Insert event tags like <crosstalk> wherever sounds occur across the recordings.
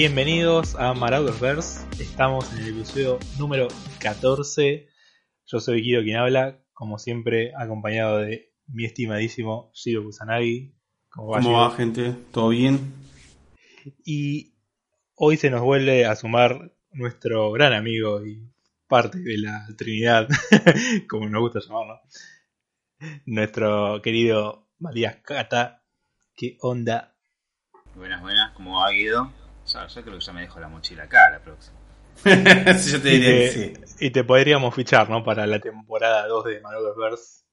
Bienvenidos a Maraudersverse. Estamos en el episodio número 14. Yo soy Guido quien habla, como siempre, acompañado de mi estimadísimo Shiro Kusanagi. ¿Cómo va, ¿Cómo va gente? ¿Todo bien? Y hoy se nos vuelve a sumar nuestro gran amigo y parte de la Trinidad, <laughs> como nos gusta llamarlo, nuestro querido Matías Cata. ¿Qué onda? Buenas, buenas, ¿cómo va Guido? Yo creo que ya me dejo la mochila acá la próxima. <laughs> yo te diría y, te, sí. y te podríamos fichar, ¿no? Para la temporada 2 de Verse.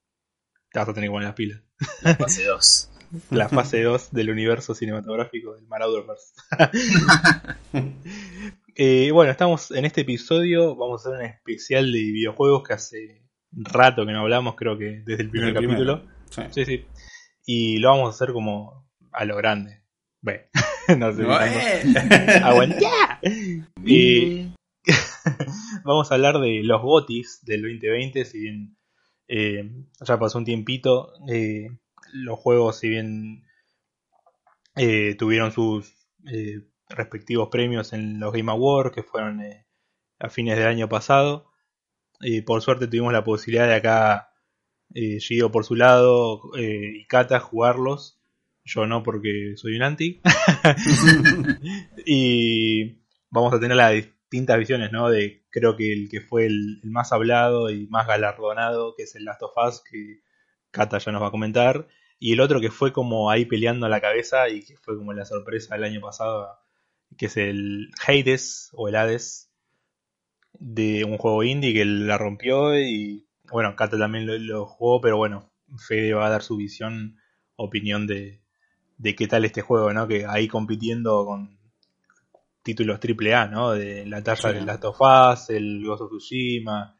Te vas a tener que poner las pilas. La fase 2. la fase 2 del universo cinematográfico del Marauderverse. <laughs> eh, bueno, estamos en este episodio. Vamos a hacer un especial de videojuegos que hace rato que no hablamos, creo que desde el primer capítulo. Sí. sí. Y lo vamos a hacer como a lo grande. Ve. No sé. ¡Aguanta! Y <laughs> vamos a hablar de los GOTIS del 2020, si bien eh, ya pasó un tiempito. Eh, los juegos, si bien eh, tuvieron sus respectivos premios en los Game Awards, que fueron a fines del año pasado, por suerte tuvimos la posibilidad de acá, Gio por su lado y Kata jugarlos. Yo no porque soy un anti. <laughs> <laughs> y vamos a tener las distintas visiones, ¿no? De creo que el que fue el, el, más hablado y más galardonado, que es el Last of Us, que Kata ya nos va a comentar. Y el otro que fue como ahí peleando a la cabeza y que fue como la sorpresa del año pasado, que es el Hades o el Hades de un juego indie que la rompió y bueno, Kata también lo, jugó, pero bueno, Fede va a dar su visión, opinión de, de qué tal este juego, ¿no? Que ahí compitiendo con títulos AAA, ¿no? De la talla del Last of Us, el Ghost of Tsushima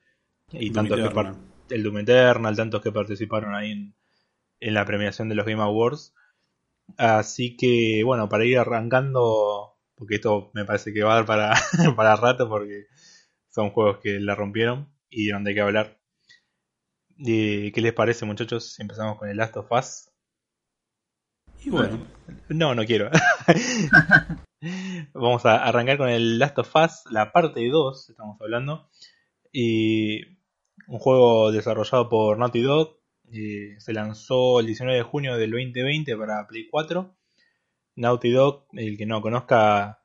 y tantos que el Doom Eternal, tantos que participaron ahí en, en la premiación de los Game Awards. Así que, bueno, para ir arrancando, porque esto me parece que va a dar para, <laughs> para rato, porque son juegos que la rompieron y dieron de qué hablar. ¿Qué les parece, muchachos? Si empezamos con el Last of Us. Y bueno, no, no quiero. <laughs> Vamos a arrancar con el Last of Us, la parte 2, estamos hablando. Y un juego desarrollado por Naughty Dog, eh, se lanzó el 19 de junio del 2020 para Play 4. Naughty Dog, el que no conozca,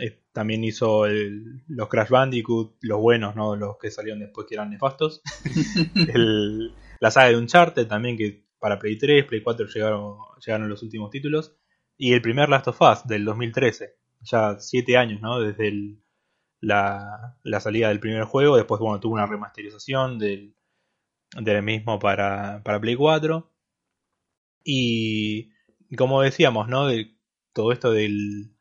eh, también hizo los Crash Bandicoot, los buenos, no los que salieron después que eran nefastos. <laughs> la saga de Uncharted también, que para Play 3, Play 4 llegaron, los últimos títulos. Y el primer Last of Us del 2013, ya 7 años. Desde la, salida del primer juego. Después, bueno, tuvo una remasterización del, mismo para, para Play 4. Y como decíamos, ¿no? De todo esto del,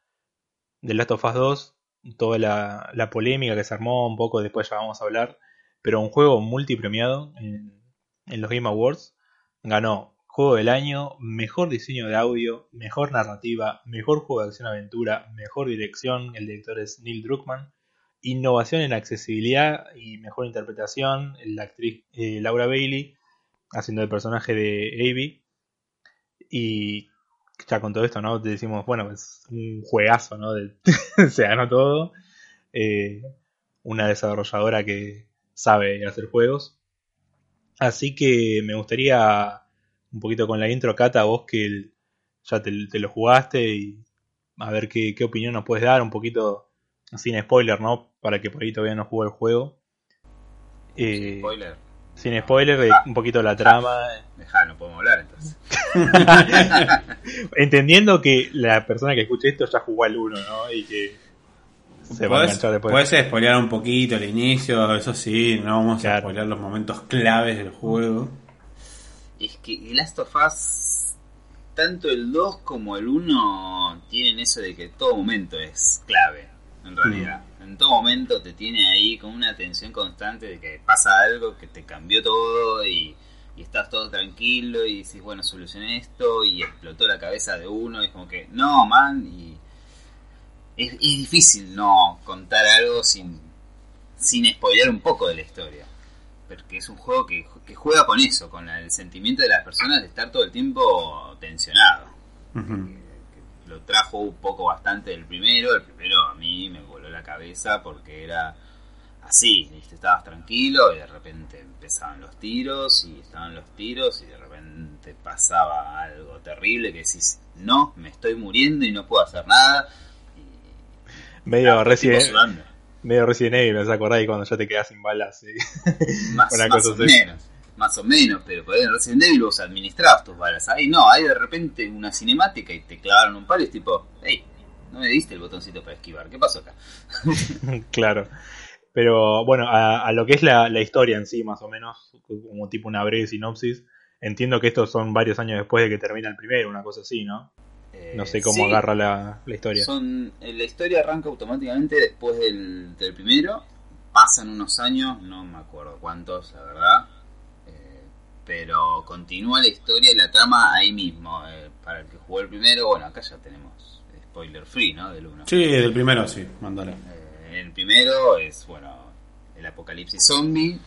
Last of Us 2, toda la, la, polémica que se armó un poco, después ya vamos a hablar, pero un juego multipremiado en, en los Game Awards, ganó Juego del Año, Mejor Diseño de Audio, Mejor Narrativa, Mejor Juego de Acción Aventura, Mejor Dirección, el director es Neil Druckmann, innovación en accesibilidad y mejor interpretación, la actriz eh, Laura Bailey haciendo el personaje de Abby. Y ya con todo esto, ¿no? Te decimos, bueno, es un juegazo, ¿no? <laughs> se ganó todo. Eh, una desarrolladora que sabe hacer juegos. Así que me gustaría, un poquito con la intro, Cata, vos que ya te, lo jugaste y a ver qué, qué opinión nos puedes dar, un poquito sin spoiler, ¿no? Para que por ahí todavía no juegue el juego. sin eh, spoiler. Sin spoiler, de un poquito la trama. Deja, no podemos hablar entonces. <laughs> Entendiendo que la persona que escuche esto ya jugó al 1, ¿no? Y que se va a enganchar después. Puedes spoilear un poquito el inicio, eso sí, no vamos a spoilear los momentos claves del juego. Es que Last of Us, tanto el 2 como el 1 tienen eso de que todo momento es clave en realidad. En todo momento te tiene ahí con una tensión constante de que pasa algo que te cambió todo y, estás todo tranquilo y dices, bueno, solucioné esto y explotó la cabeza de uno y es como que, no, man, y es, difícil no contar algo sin, sin spoilear un poco de la historia. Porque es un juego que, juega con eso, con el sentimiento de las personas de estar todo el tiempo tensionado. lo trajo un poco bastante del primero. El primero a mí me voló la cabeza porque era así, estabas tranquilo y de repente empezaban los tiros y estaban los tiros y de repente pasaba algo terrible que decís, no, me estoy muriendo y no puedo hacer nada. Medio Resident medio Resident Evil, ¿os acordáis cuando ya te quedas sin balas? <laughs> Más, o menos, más o menos, pero en Resident Evil vos administrabas tus balas. Ahí no, hay de repente una cinemática y te clavaron un palo y es tipo, hey, no me diste el botoncito para esquivar, ¿qué pasó acá? <laughs> <laughs> claro. Pero bueno, a, lo que es la, historia en sí, más o menos, como tipo una breve sinopsis, entiendo que estos son varios años después de que termina el primero, una cosa así, ¿no? No sé cómo agarra la, historia. Son, eh, la historia arranca automáticamente después del, primero, pasan unos años, no me acuerdo cuántos, la verdad, eh, pero continúa la historia y la trama ahí mismo. Eh, para el que jugó el primero, bueno, acá ya tenemos spoiler free, ¿no? Del uno. Sí, del primero, sí, mándale el primero es, bueno, el apocalipsis zombie,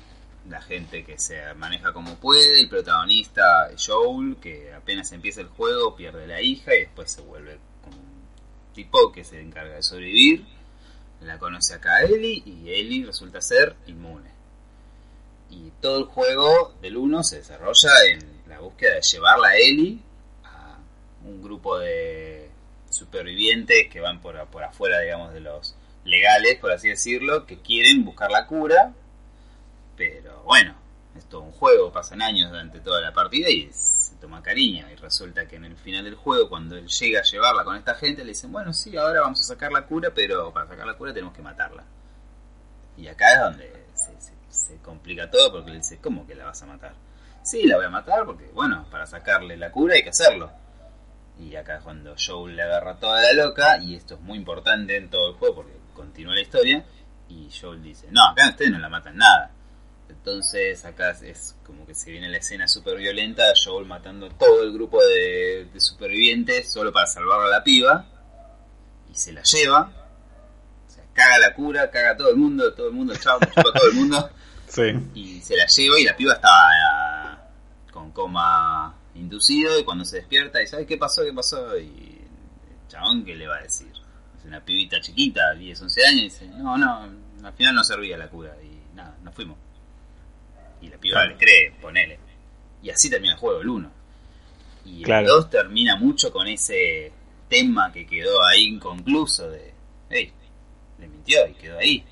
la gente que se maneja como puede, el protagonista Joel, que apenas empieza el juego pierde la hija y después se vuelve como un tipo que se encarga de sobrevivir. La conoce acá Ellie y Ellie resulta ser inmune. Y todo el juego del 1 se desarrolla en la búsqueda de llevarla a Ellie a un grupo de supervivientes que van por, por afuera, digamos, de los legales, por así decirlo, que quieren buscar la cura, pero bueno, es todo un juego, pasan años durante toda la partida y se toma cariño. Y resulta que en el final del juego, cuando él llega a llevarla con esta gente, le dicen, bueno, sí, ahora vamos a sacar la cura, pero para sacar la cura tenemos que matarla. Y acá es donde se, complica todo porque le dice, ¿cómo que la vas a matar? Sí, la voy a matar porque, bueno, para sacarle la cura hay que hacerlo. Y acá es cuando Joel le agarra toda la loca, y esto es muy importante en todo el juego porque continúa la historia y Joel dice, no, acá ustedes no la matan nada. Entonces acá es como que se viene la escena súper violenta, Joel matando todo el grupo de, supervivientes solo para salvar a la piba y se la lleva. O sea, caga la cura, caga todo el mundo, todo el mundo, chao, todo el mundo. <laughs> Y se la lleva y la piba estaba eh, con coma inducido y cuando se despierta y sabe qué pasó, qué pasó y el chabón qué le va a decir una pibita chiquita, 10, 11 años, y dice, no, no, al final no servía la cura, y nada, nos fuimos. Y la piba le cree, ponele. Y así termina el juego, el 1. Y el 2 termina mucho con ese tema que quedó ahí inconcluso de, hey, le mintió y quedó ahí.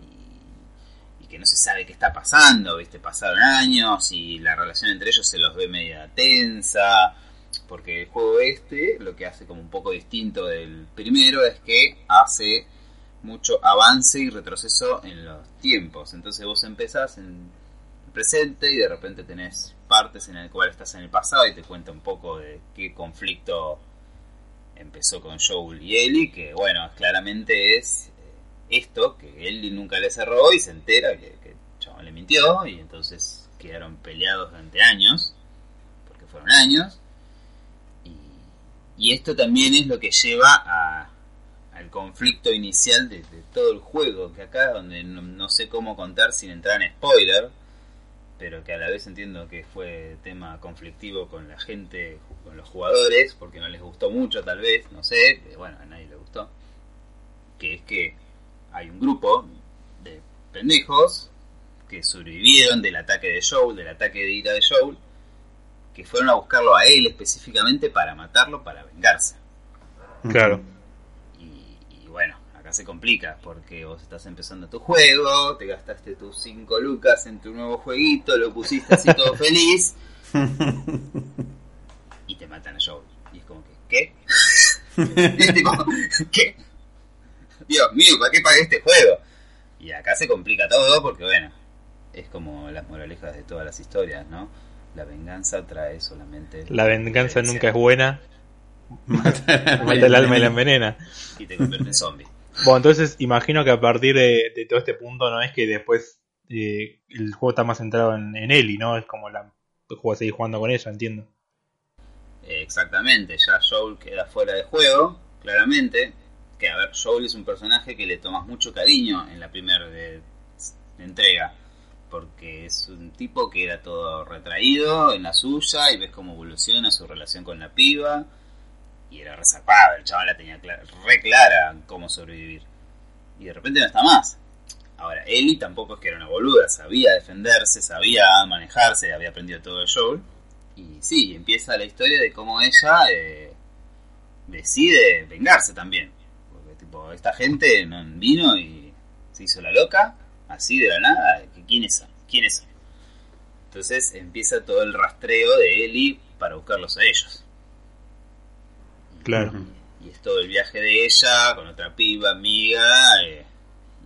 Y, y, que no se sabe qué está pasando, viste, pasaron años y la relación entre ellos se los ve media tensa porque el juego este lo que hace como un poco distinto del primero es que hace mucho avance y retroceso en los tiempos. Entonces vos empezás en presente y de repente tenés partes en el cual estás en el pasado y te cuenta un poco de qué conflicto empezó con Joel y Ellie, que bueno, claramente es eh, esto, que Ellie nunca le cerró y se entera que, que le mintió y entonces quedaron peleados durante años, porque fueron años, y esto también es lo que lleva a, al conflicto inicial de, todo el juego, que acá donde no, sé cómo contar sin entrar en spoiler, pero que a la vez entiendo que fue tema conflictivo con la gente, con los jugadores, porque no les gustó mucho tal vez, no sé, bueno, a nadie le gustó, que es que hay un grupo de pendejos que sobrevivieron del ataque de Joel, del ataque de ira de Joel, que fueron a buscarlo a él específicamente para matarlo, para vengarse. Claro. Se complica porque vos estás empezando tu juego, te gastaste tus 5 lucas en tu nuevo jueguito, lo pusiste así todo <laughs> feliz <laughs> y te matan a Joel. Y es como que, ¿qué? <laughs> ¿qué? Dios mío, ¿para qué pagué este juego? Y acá se complica todo porque, bueno, es como las moralejas de todas las historias, ¿no? La venganza trae solamente. La venganza nunca es buena. Mata, el alma y la envenena. Y te convierte en zombie. Bueno, entonces imagino que a partir de, todo este punto no es que después eh, el juego está más centrado en, en Ellie, ¿no? Es como la, juego seguir jugando con ella, entiendo. Exactamente, ya Joel queda fuera de juego, claramente. Que a ver, Joel es un personaje que le tomas mucho cariño en la primera entrega porque es un tipo que era todo retraído en la suya y ves cómo evoluciona su relación con la piba y era resarpado, el chaval la tenía re clara cómo sobrevivir. Y de repente no está más. Ahora, Ellie tampoco es que era una boluda, sabía defenderse, sabía manejarse, había aprendido todo el show. Y sí, empieza la historia de cómo ella eh, decide vengarse también. Porque, tipo, esta gente no vino y se hizo la loca, así de la nada. ¿Quiénes son? ¿Quiénes son? Entonces empieza todo el rastreo de Ellie para buscarlos a ellos. Claro. Y, es todo el viaje de ella con otra piba, amiga, eh,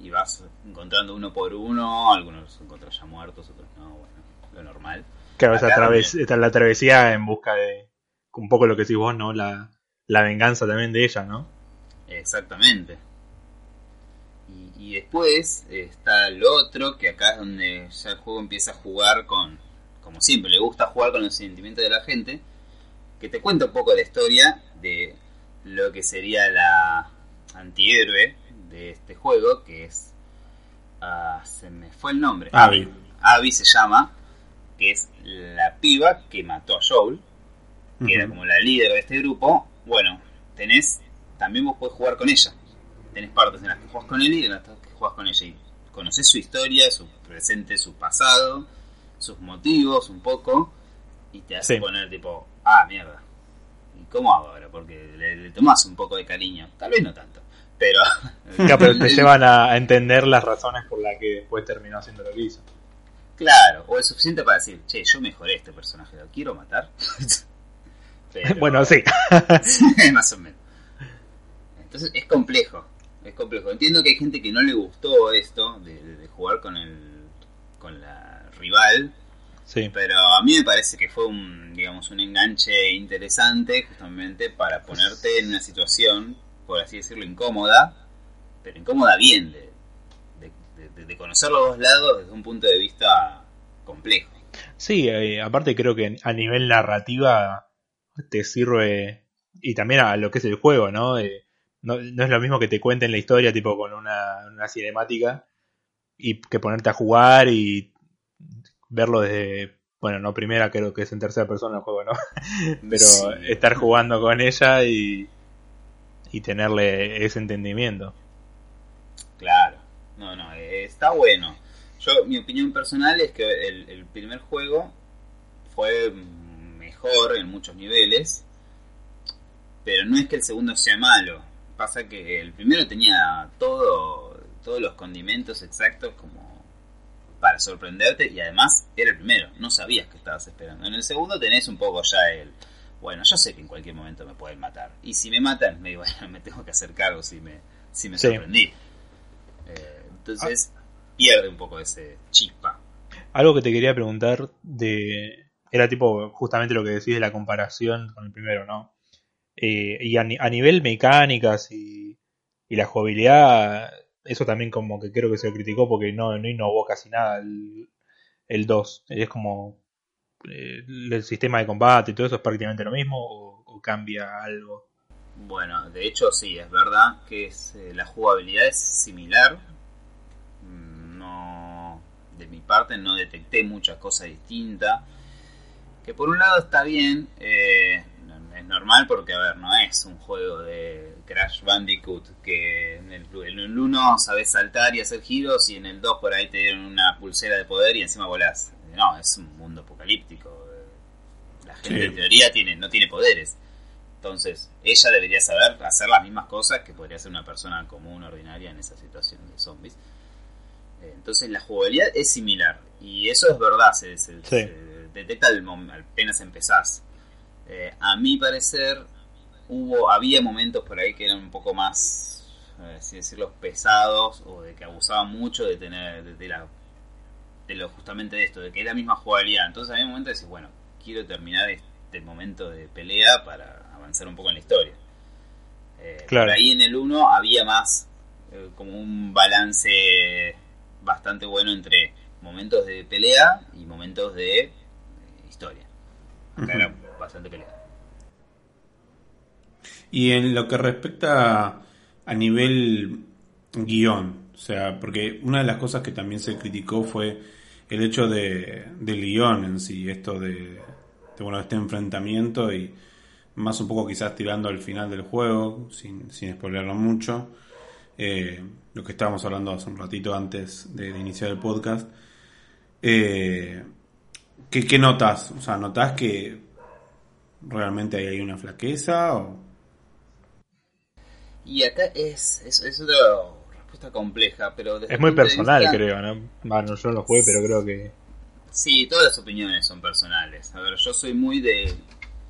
y vas encontrando uno por uno, algunos los encuentras ya muertos, otros no, bueno, lo normal. Claro, esa esta la travesía en busca de un poco lo que decís vos, ¿no? La, la venganza también de ella, ¿no? Exactamente. Y, y, después está el otro, que acá es donde ya el juego empieza a jugar con, como siempre, le gusta jugar con los sentimientos de la gente, que te cuenta un poco de la historia de lo que sería la antihéroe de este juego, que es... Ah, se me fue el nombre. Abby. Abby se llama, que es la piba que mató a Joel, que era como la líder de este grupo. Bueno, tenés, también vos podés jugar con ella. Tenés partes en las que jugás con él y en las que jugás con ella. Y conoces su historia, su presente, su pasado, sus motivos un poco, y te hace poner tipo, ah, mierda, ¿cómo hago ahora? Porque le, le tomás un poco de cariño, tal vez no tanto, pero... <laughs> pero te llevan a entender las razones por las que después terminó haciendo lo que hizo. Claro, o es suficiente para decir, che, yo mejoré este personaje, ¿lo quiero matar? <laughs> <laughs> bueno, sí. más o menos. Entonces es complejo, es complejo. Entiendo que hay gente que no le gustó esto de, de jugar con el con la rival, Sí. Pero a mí me parece que fue un, digamos, un enganche interesante justamente para ponerte en una situación, por así decirlo, incómoda, pero incómoda bien, de, de, conocer los dos lados desde un punto de vista complejo. Sí, eh, aparte creo que a nivel narrativa te sirve, y también a lo que es el juego, ¿no? Eh, no, no, es lo mismo que te cuenten la historia tipo con una, una cinemática y que ponerte a jugar y verlo desde, bueno, no primera, creo que es en tercera persona el juego, ¿no? <laughs> Pero estar jugando con ella y, y tenerle ese entendimiento. Claro, no, no, está bueno. Yo, mi opinión personal es que el, el primer juego fue mejor en muchos niveles, pero no es que el segundo sea malo. Pasa que el primero tenía todo, todos los condimentos exactos como para sorprenderte y además era el primero, no sabías que estabas esperando. En el segundo tenés un poco ya el, bueno, yo sé que en cualquier momento me pueden matar. Y si me matan, me, <laughs> bueno, me tengo que hacer cargo si me, si me sorprendí. Eh, entonces pierde un poco ese chispa. Algo que te quería preguntar de... Era tipo justamente lo que decís de la comparación con el primero, ¿no? Eh, y a, a, nivel mecánicas y, y la jugabilidad, eso también como que creo que se criticó porque no, no innovó casi nada el, el 2. Es como eh, el sistema de combate y todo eso es prácticamente lo mismo o, cambia algo. Bueno, de hecho sí, es verdad que eh, la jugabilidad es similar. Mm, no, de mi parte no detecté muchas cosas distintas. Que por un lado está bien, eh, normal porque, a ver, no es un juego de Crash Bandicoot que en el, en el 1 sabes saltar y hacer giros y en el 2 por ahí te dieron una pulsera de poder y encima volás. No, es un mundo apocalíptico. La gente en teoría tiene, no tiene poderes. Entonces, ella debería saber hacer las mismas cosas que podría hacer una persona común, ordinaria en esa situación de zombies. Eh, entonces, la jugabilidad es similar. Y eso es verdad, se, se, detecta al, apenas empezás. Eh, a mi parecer, hubo había momentos por ahí que eran un poco más, eh, así decirlo, pesados o de que abusaban mucho de tener de, la de lo justamente de esto, de que es la misma jugabilidad. Entonces había momentos de decir, bueno, quiero terminar este momento de pelea para avanzar un poco en la historia. Eh, claro. ahí en el 1 había más como un balance bastante bueno entre momentos de pelea y momentos de historia. Acá era Y en lo que respecta a nivel guion, o sea, porque una de las cosas que también se criticó fue el hecho de, del guion en sí, esto de, bueno, este enfrentamiento y más un poco quizás tirando al final del juego, sin, sin spoilerlo mucho. Eh, lo que estábamos hablando hace un ratito antes de, iniciar el podcast. Eh, ¿qué, notas? O sea, ¿notas que realmente hay una flaqueza? O... Y acá es, es, es otra respuesta compleja, pero... es muy personal, creo, ¿no? Bueno, yo no lo jugué, pero creo que... Sí, todas las opiniones son personales. A ver, yo soy muy de...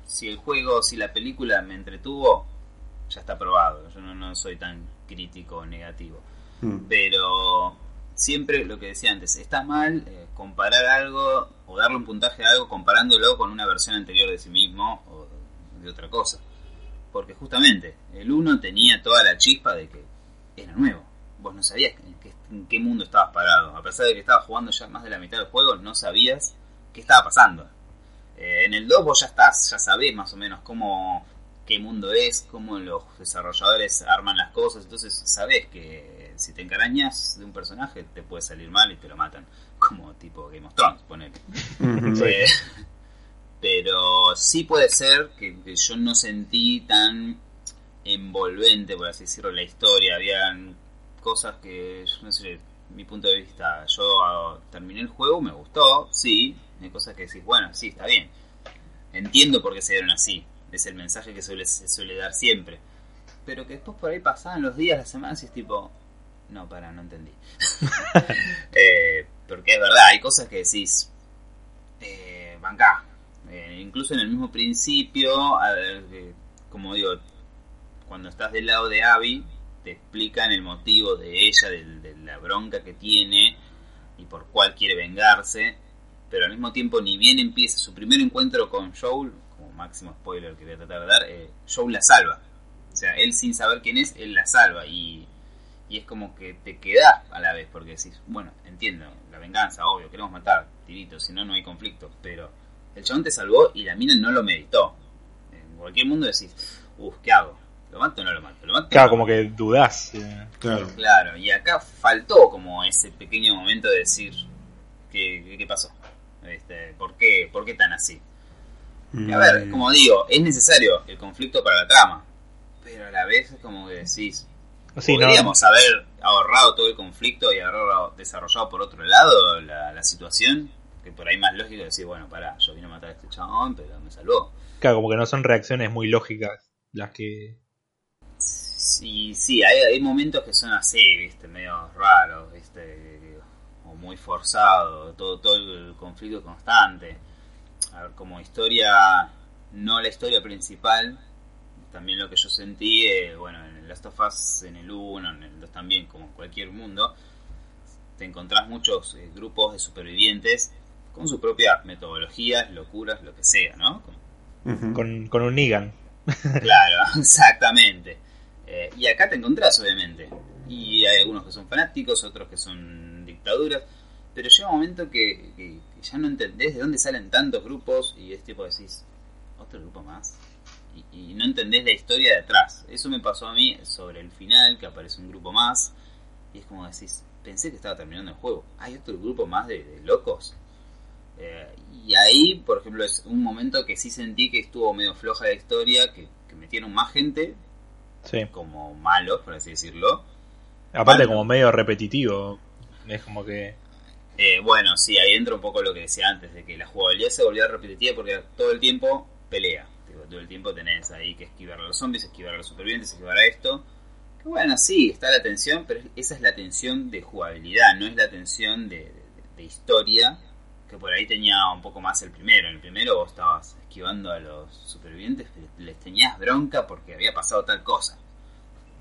Si el juego, si la película me entretuvo, ya está probado. Yo no, no soy tan crítico o negativo. Hmm. Pero siempre lo que decía antes, está mal eh, comparar algo o darle un puntaje a algo comparándolo con una versión anterior de sí mismo de otra cosa. Porque justamente el 1 tenía toda la chispa de que era nuevo. Vos no sabías en qué, mundo estabas parado. A pesar de que estabas jugando ya más de la mitad del juego, no sabías qué estaba pasando. Eh, en el 2 vos ya estás, ya sabés más o menos cómo qué mundo es, cómo los desarrolladores arman las cosas, entonces sabes que si te encarañas de un personaje te puede salir mal y te lo matan, como tipo Game of Thrones, ponele. <laughs> Eh, sí puede ser que, yo no sentí tan envolvente, por así decirlo, la historia, habían cosas que, no sé, mi punto de vista, yo ah, terminé el juego, me gustó, sí, hay cosas que decís, bueno, sí, está bien, entiendo por qué se dieron así, es el mensaje que suele, se suele dar siempre. Pero que después por ahí pasaban los días, las semanas y es tipo, no, para, no entendí. <laughs> Eh, porque es verdad, hay cosas que decís, eh, banca. Eh, incluso en el mismo principio, ver, como digo, cuando estás del lado de Abby, te explican el motivo de ella, de, la bronca que tiene y por cuál quiere vengarse. Pero al mismo tiempo, ni bien empieza su primer encuentro con Joel, máximo spoiler que voy a tratar de dar, eh, Joe la salva. O sea, él sin saber quién es, él la salva. Y, y es como que te quedas a la vez, porque decís, bueno, entiendo, la venganza, obvio, queremos matar, tirito, si no, no hay conflicto. Pero el chabón te salvó y la mina no lo meditó. En cualquier mundo decís, uff, ¿qué hago? ¿Lo mato o no lo mato? ¿Lo mato claro, como que dudás. Eh. Claro. Claro, y acá faltó como ese pequeño momento de decir, ¿qué, qué pasó? Este, ¿por, qué, ¿Por qué tan así? A ver, mm. como digo, es necesario el conflicto para la trama, pero a la vez es como que decís, podríamos haber ahorrado todo el conflicto y haber desarrollado por otro lado la, situación, que por ahí más lógico decir, bueno, pará, yo vine a matar a este chabón, pero me salvó. Claro, como que no son reacciones muy lógicas las que... Sí, sí, hay, hay momentos que son así, viste, medio raros, viste, o muy forzados, todo, todo el conflicto constante a ver, como historia, no la historia principal, también lo que yo sentí, eh, bueno, en el Last of Us, en el 1, en el 2 también, como en cualquier mundo, te encontrás muchos eh, grupos de supervivientes con sus propias metodologías, locuras, lo que sea, ¿no? con, con, un Negan. <laughs> claro, exactamente. Eh, y acá te encontrás, obviamente. Y hay algunos que son fanáticos, otros que son dictaduras. Pero llega un momento que, ya no entendés de dónde salen tantos grupos y es tipo decís, otro grupo más. Y, no entendés la historia de atrás. Eso me pasó a mí sobre el final, que aparece un grupo más. Y es como decís, pensé que estaba terminando el juego. Hay otro grupo más de, locos. Eh, y ahí, por ejemplo, es un momento que sí sentí que estuvo medio floja la historia, que, metieron más gente, como malos, por así decirlo. Aparte, como medio repetitivo. Es como que eh, bueno, sí, ahí entra un poco lo que decía antes, de que la jugabilidad se volvió repetitiva porque todo el tiempo pelea. todo el tiempo tenés ahí que esquivar a los zombies, esquivar a los supervivientes, esquivar a esto. Que bueno, sí, está la tensión, pero esa es la tensión de jugabilidad, no es la tensión de, historia, que por ahí tenía un poco más el primero. En el primero vos estabas esquivando a los supervivientes, pero les tenías bronca porque había pasado tal cosa.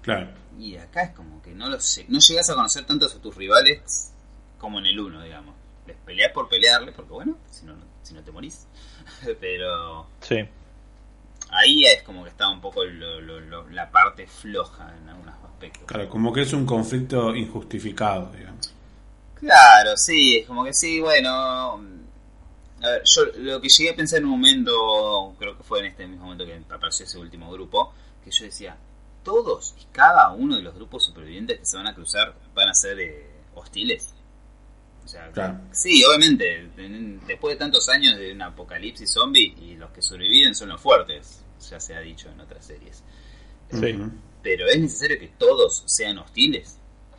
Claro. Y acá es como que no lo sé, no llegas a conocer tantos a tus rivales como en el 1, digamos. Les peleas por pelearle, porque bueno, si no, si no te morís. <laughs> Pero. Sí. Ahí es como que está un poco la parte floja en algunos aspectos. Claro, como que es un conflicto injustificado, digamos. Claro, sí, es como que sí, bueno. A ver, yo lo que llegué a pensar en un momento, creo que fue en este mismo momento que apareció ese último grupo, que yo decía, todos y cada uno de los grupos supervivientes que se van a cruzar van a ser eh, hostiles. O sea, sí, obviamente, después de tantos años de un apocalipsis zombie y los que sobreviven son los fuertes. ya se ha dicho en otras series. Sí. Pero es necesario que todos sean hostiles.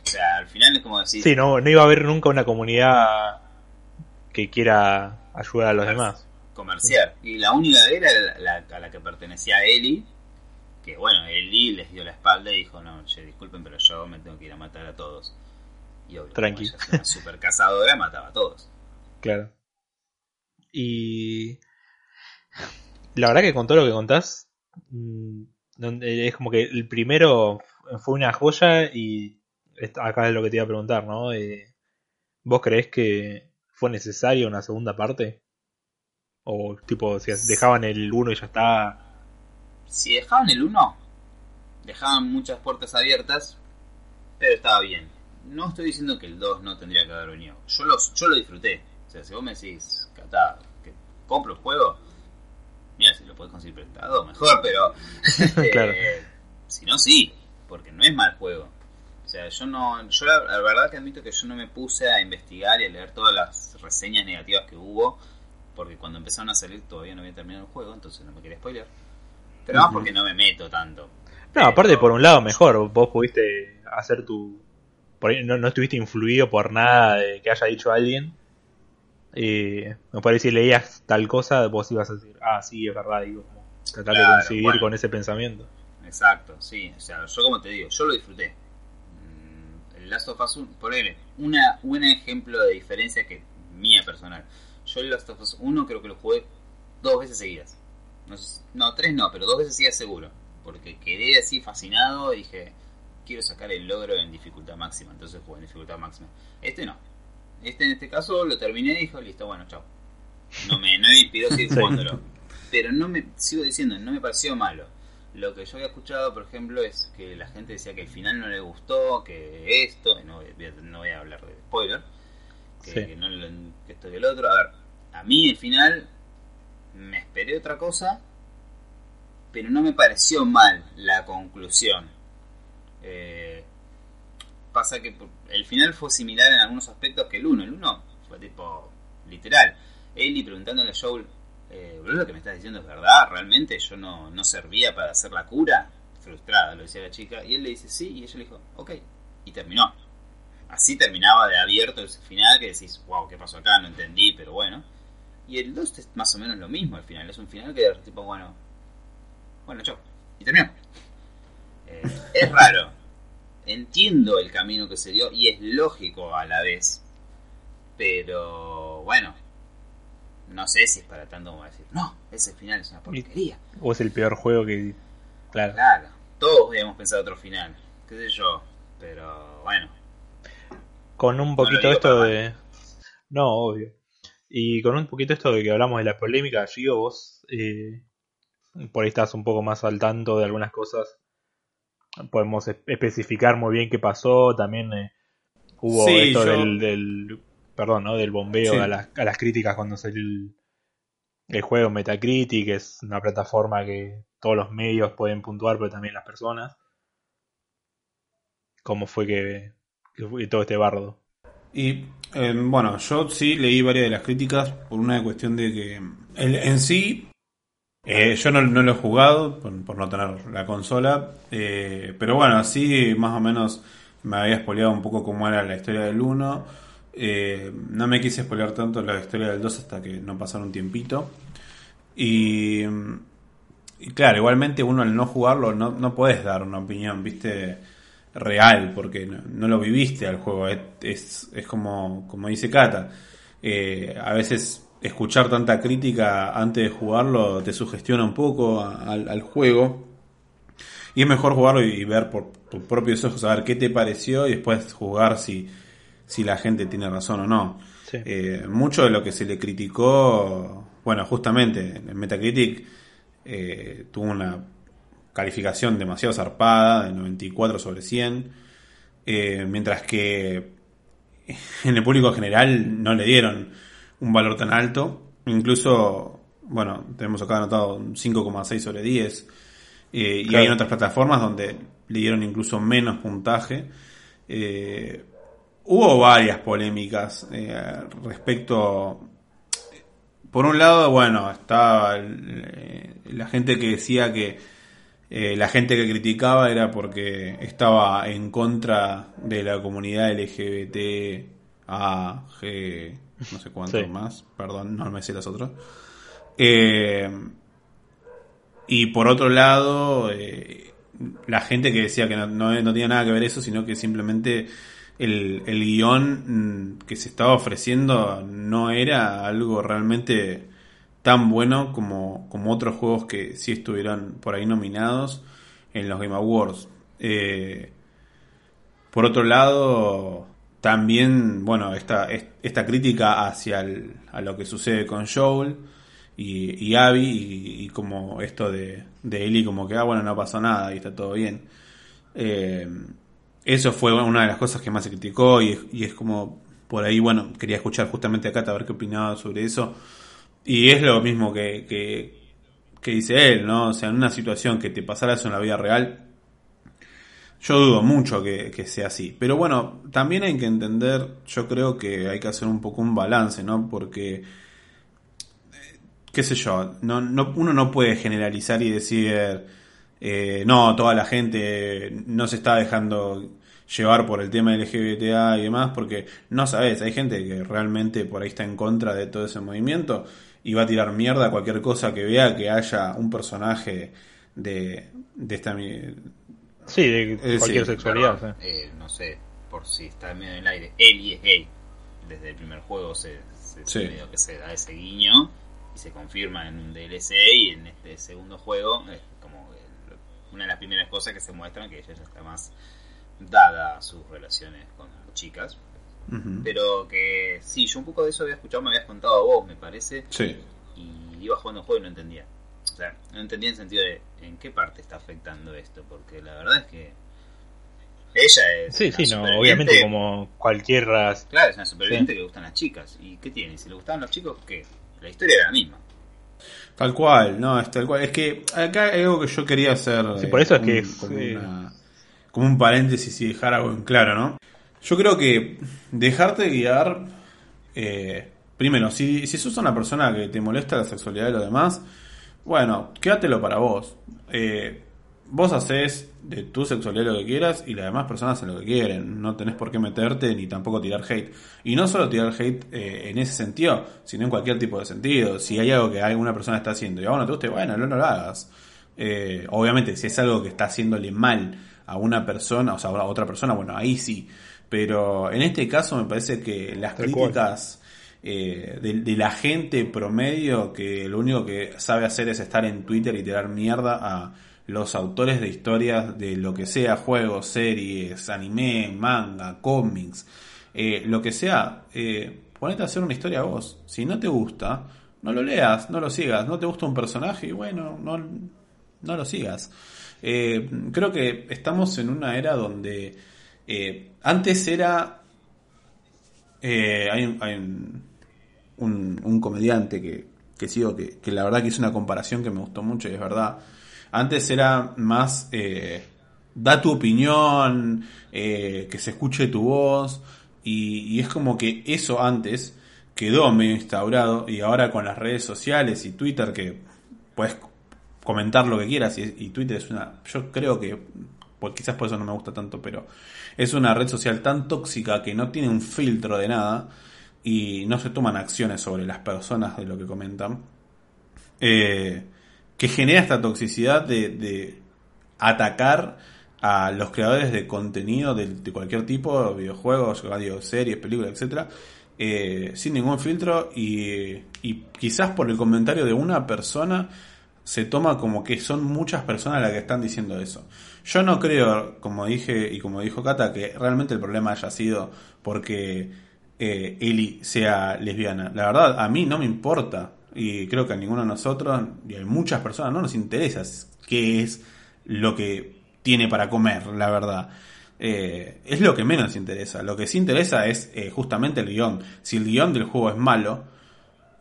O sea, al final es como decir... Sí, no, no iba a haber nunca una comunidad que quiera ayudar a los demás. Comerciar. Y la única era la, a la que pertenecía Eli, que bueno, Eli les dio la espalda y dijo, no, che, disculpen, pero yo me tengo que ir a matar a todos. Y obvio, Tranqui. como ella una super cazadora, mataba a todos. Claro. Y la verdad que con todo lo que contás, mm, es como que el primero fue una joya y acá es lo que te iba a preguntar, ¿no? Eh, ¿Vos creés que fue necesaria una segunda parte? O tipo, si dejaban el 1 y ya está... Si dejaban el 1, dejaban muchas puertas abiertas, pero estaba bien. No estoy diciendo que el 2 no tendría que haber venido. Yo, los, yo lo disfruté. O sea, si vos me decís, Catá, que compro el juego, mira, si lo podés conseguir prestado, mejor, pero. <laughs> <laughs> eh, Claro. Si no, sí, porque no es mal juego. O sea, yo no. Yo la, la verdad que admito que yo no me puse a investigar y a leer todas las reseñas negativas que hubo, porque cuando empezaron a salir todavía no había terminado el juego, entonces no me quería spoiler. Pero más porque no me meto tanto. No, aparte por un lado mejor, vos pudiste hacer tu... Por ahí no, no estuviste influido por nada de que haya dicho alguien. Y me parece si leías tal cosa, vos ibas a decir, ah, sí, es verdad, digo, tratar de Claro, coincidir bueno. con ese pensamiento. Exacto, sí. O sea, yo como te digo, yo lo disfruté. El Last of Us 1, por ejemplo, una, un ejemplo de diferencia que mía personal. Yo el Last of Us 1 creo que lo jugué dos veces seguidas. No, tres no, pero dos veces seguidas seguro. Porque quedé así fascinado y dije, quiero sacar el logro en dificultad máxima. Entonces jugué en dificultad máxima. Este no. Este en este caso lo terminé y dijo, listo, bueno, chao. No me, no me seguir <laughs> jugándolo. Pero no me, sigo diciendo, no me pareció malo. Lo que yo había escuchado, por ejemplo, es que la gente decía que el final no le gustó, que esto, no, voy a- no voy a hablar de spoiler, que, Sí. que no lo- que esto y el otro. A ver, a mí el final me esperé otra cosa, pero no me pareció mal la conclusión. Eh, pasa que el final fue similar en algunos aspectos que el 1. El 1 fue tipo literal. Ellie preguntándole a Joel, eh, "¿Boludo, lo que me estás diciendo es verdad, realmente yo no, no servía para hacer la cura. Frustrada, lo decía la chica. Y él le dice sí, y ella le dijo, ok. Y terminó. Así terminaba de abierto ese final que decís, wow, ¿qué pasó acá? No entendí, pero bueno. Y el 2 es más o menos lo mismo al final. Es un final que es tipo, bueno, bueno, chao. Y terminó. Eh, es raro. Entiendo el camino que se dio y es lógico a la vez. Pero bueno, no sé si es para tanto como decir, no, ese final es una porquería. O es el peor juego que... Claro. Claro, todos habíamos pensado otro final, qué sé yo. Pero bueno, Con un poquito digo esto de... No, obvio. Y con un poquito esto de que hablamos de la polémica, Gio, vos eh, por ahí estás un poco más al tanto de algunas cosas. Podemos especificar muy bien qué pasó. También eh, hubo Sí, esto yo- del, del- Perdón, ¿no? Del bombeo Sí. a, las, a las críticas cuando salió el, el juego Metacritic, que es una plataforma que todos los medios pueden puntuar, pero también las personas. ¿Cómo fue que, que fue todo este bardo? Y eh, bueno, yo sí leí varias de las críticas por una cuestión de que el- en sí, eh, yo no, no lo he jugado por, por no tener la consola, eh, pero bueno, así más o menos me había spoileado un poco cómo era la historia del 1. Eh, no me quise spoilear tanto la historia del 2 hasta que no pasara un tiempito. Y, y claro, igualmente uno al no jugarlo no, no puedes dar una opinión, viste, real, porque no, lo viviste al juego. Es, es, como, como dice Kata. eh, a veces escuchar tanta crítica antes de jugarlo te sugestiona un poco al juego. Y es mejor jugarlo y ver por tus propios ojos, a ver qué te pareció y después jugar si, si la gente tiene razón o no. Sí. Eh, mucho de lo que se le criticó, bueno, justamente en Metacritic eh, tuvo una calificación demasiado zarpada, de 94 sobre 100, eh, mientras que <laughs> en el público general no le dieron un valor tan alto, incluso, bueno, tenemos acá anotado un 5,6 sobre 10, eh, y hay en otras plataformas donde le dieron incluso menos puntaje. Eh, hubo varias polémicas eh, respecto por un lado, bueno, estaba eh, la gente que decía que eh, la gente que criticaba era porque estaba en contra de la comunidad LGBT, A, G, no sé cuánto más, perdón, no me sé las otras. Eh, y por otro lado, la gente que decía que no, no, tenía nada que ver eso, sino que simplemente el, el guion mm, que se estaba ofreciendo no era algo realmente tan bueno como, como otros juegos que sí estuvieron por ahí nominados en los Game Awards. Eh, por otro lado, también, bueno, esta, esta crítica hacia a lo que sucede con Joel y, y Abby y, como esto de, de Ellie como que, ah, bueno, no pasó nada y está todo bien. Eh, eso fue una de las cosas que más se criticó y, es como por ahí, bueno, quería escuchar justamente acá a ver qué opinaba sobre eso. Y es lo mismo que, que, dice él, ¿no? O sea, en una situación que te pasara eso en la vida real, yo dudo mucho que, sea así. Pero bueno, también hay que entender, yo creo que hay que hacer un poco un balance, ¿no? Porque, qué sé yo, no, no, uno no puede generalizar y decir, eh, no, toda la gente no se está dejando llevar por el tema LGBTA y demás, porque no sabes, hay gente que realmente por ahí está en contra de todo ese movimiento y va a tirar mierda a cualquier cosa que vea que haya un personaje de, de esta... Sí, de cualquier sexualidad. Eh, no sé, por si está en medio del aire, Eli es gay. Desde el primer juego se, se, que se da ese guiño y se confirma en un DLC y en este segundo juego es como una de las primeras cosas que se muestran que ella ya está más dada sus relaciones con chicas. Pero que sí, yo un poco de eso había escuchado, me habías contado a vos, me parece. Sí. Y iba jugando el juego y no entendía. O sea, no entendía en el sentido de en qué parte está afectando esto, porque la verdad es que ella es. Sí, sí, no, obviamente como cualquier. Claro, es una superviviente que le gustan las chicas. ¿Y qué tiene? Si le gustaban los chicos, ¿qué? La historia era la misma. Tal cual, no, es tal cual. Es que acá hay algo que yo quería hacer. Sí, por eso es que. Una, como un paréntesis y dejar algo en claro, ¿no? Yo creo que dejarte guiar, eh, primero, si, si sos una persona que te molesta la sexualidad de los demás, bueno, quédatelo para vos. Eh, vos haces de tu sexualidad lo que quieras y las demás personas hacen lo que quieren. No tenés por qué meterte ni tampoco tirar hate. Y no solo tirar hate eh, en ese sentido, sino en cualquier tipo de sentido. Si hay algo que alguna persona está haciendo y a vos no te guste, bueno, no, no lo hagas. obviamente, si es algo que está haciéndole mal a una persona, o sea, a otra persona, bueno, ahí sí. Pero en este caso me parece que las críticas eh, de, la gente promedio que lo único que sabe hacer es estar en Twitter y tirar mierda a los autores de historias de lo que sea, juegos, series, anime, manga, cómics, eh, lo que sea, eh, ponete a hacer una historia vos. Si no te gusta, no lo leas, no lo sigas. No te gusta un personaje, bueno, no, no lo sigas. Eh, creo que estamos en una era donde eh, antes era... Eh, hay, un, comediante que, que sigo que, la verdad que hizo una comparación que me gustó mucho y es verdad. Antes era más... da tu opinión, que se escuche tu voz y es como que eso antes quedó medio instaurado y ahora con las redes sociales y Twitter que puedes comentar lo que quieras y, Twitter es una, yo creo que, pues quizás por eso no me gusta tanto, pero es una red social tan tóxica que no tiene un filtro de nada y no se toman acciones sobre las personas de lo que comentan, eh, que genera esta toxicidad de, atacar a los creadores de contenido de, cualquier tipo, videojuegos, radio, series, películas, etcétera, eh, sin ningún filtro y, y quizás por el comentario de una persona se toma como que son muchas personas las que están diciendo eso. Yo no creo, como dije y como dijo Kata, que realmente el problema haya sido porque eh, Eli sea lesbiana. La verdad, a mí no me importa. Y creo que a ninguno de nosotros, y a muchas personas, no nos interesa qué es lo que tiene para comer, la verdad. Eh, es lo que menos interesa. Lo que sí interesa es eh, justamente el guion. Si el guion del juego es malo,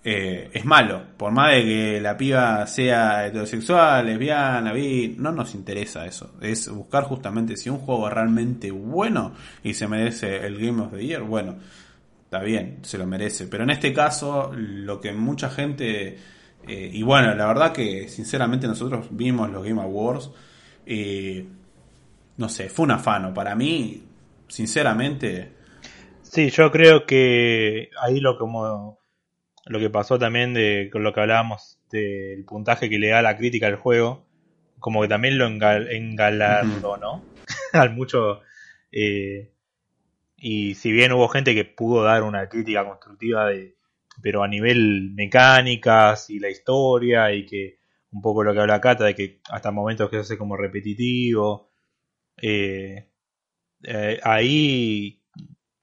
eh, es malo. Por más de que la piba sea heterosexual, lesbiana, bi, no nos interesa eso. Es buscar justamente si un juego es realmente bueno y se merece el Game of the Year, bueno, está bien, se lo merece. Pero en este caso, lo que mucha gente, eh, y bueno, la verdad que sinceramente nosotros vimos los Game Awards, no sé, fue un afano. Para mí, sinceramente... Sí, yo creo que ahí lo como lo que pasó también de con lo que hablábamos del puntaje que le da la crítica al juego, como que también lo engalardó, ¿no? <laughs> al mucho eh, y si bien hubo gente que pudo dar una crítica constructiva de pero a nivel mecánicas y la historia y que un poco lo que habla Cata de que hasta momentos que se hace como repetitivo eh, eh, ahí